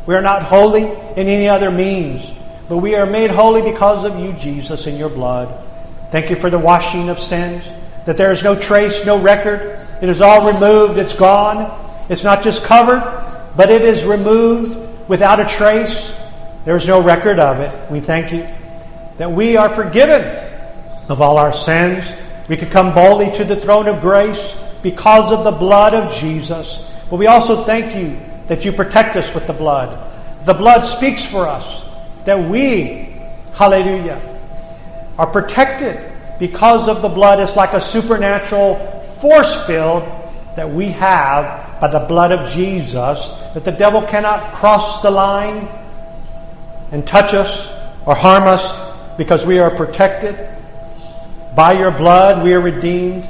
We are not holy in any other means. But we are made holy because of you, Jesus, and your blood. Thank you for the washing of sins, that there is no trace, no record. It is all removed, it's gone. It's not just covered, but it is removed without a trace. There is no record of it. We thank you that we are forgiven of all our sins. We can come boldly to the throne of grace because of the blood of Jesus. But we also thank you that you protect us with the blood. The blood speaks for us, that we, hallelujah, are protected because of the blood. It's like a supernatural force field that we have by the blood of Jesus, that the devil cannot cross the line and touch us or harm us because we are protected by your blood. We are redeemed.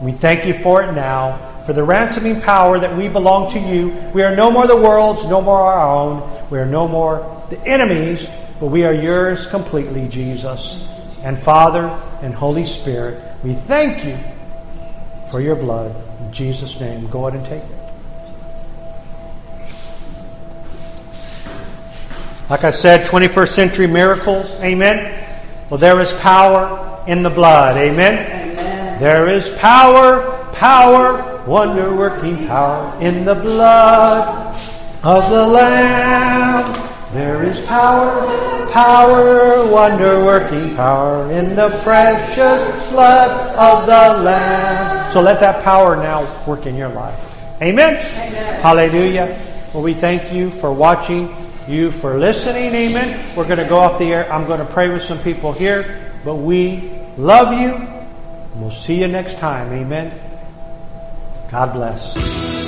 We thank you for it now. For the ransoming power that we belong to you. We are no more the world's, no more our own. We are no more the enemies, but we are yours completely, Jesus. And Father and Holy Spirit, we thank you for your blood. In Jesus' name, go ahead and take it. Like I said, 21st century miracles. Amen. Well, there is power in the blood. Amen. Amen. There is power, power, wonder working power in the blood of the Lamb. There is power, power, wonder working power in the precious blood of the Lamb. So let that power now work in your life. Amen. Amen. Hallelujah. Well, we thank you for watching, you for listening. Amen. We're going to go off the air. I'm going to pray with some people here, but we love you. We'll see you next time. Amen. God bless.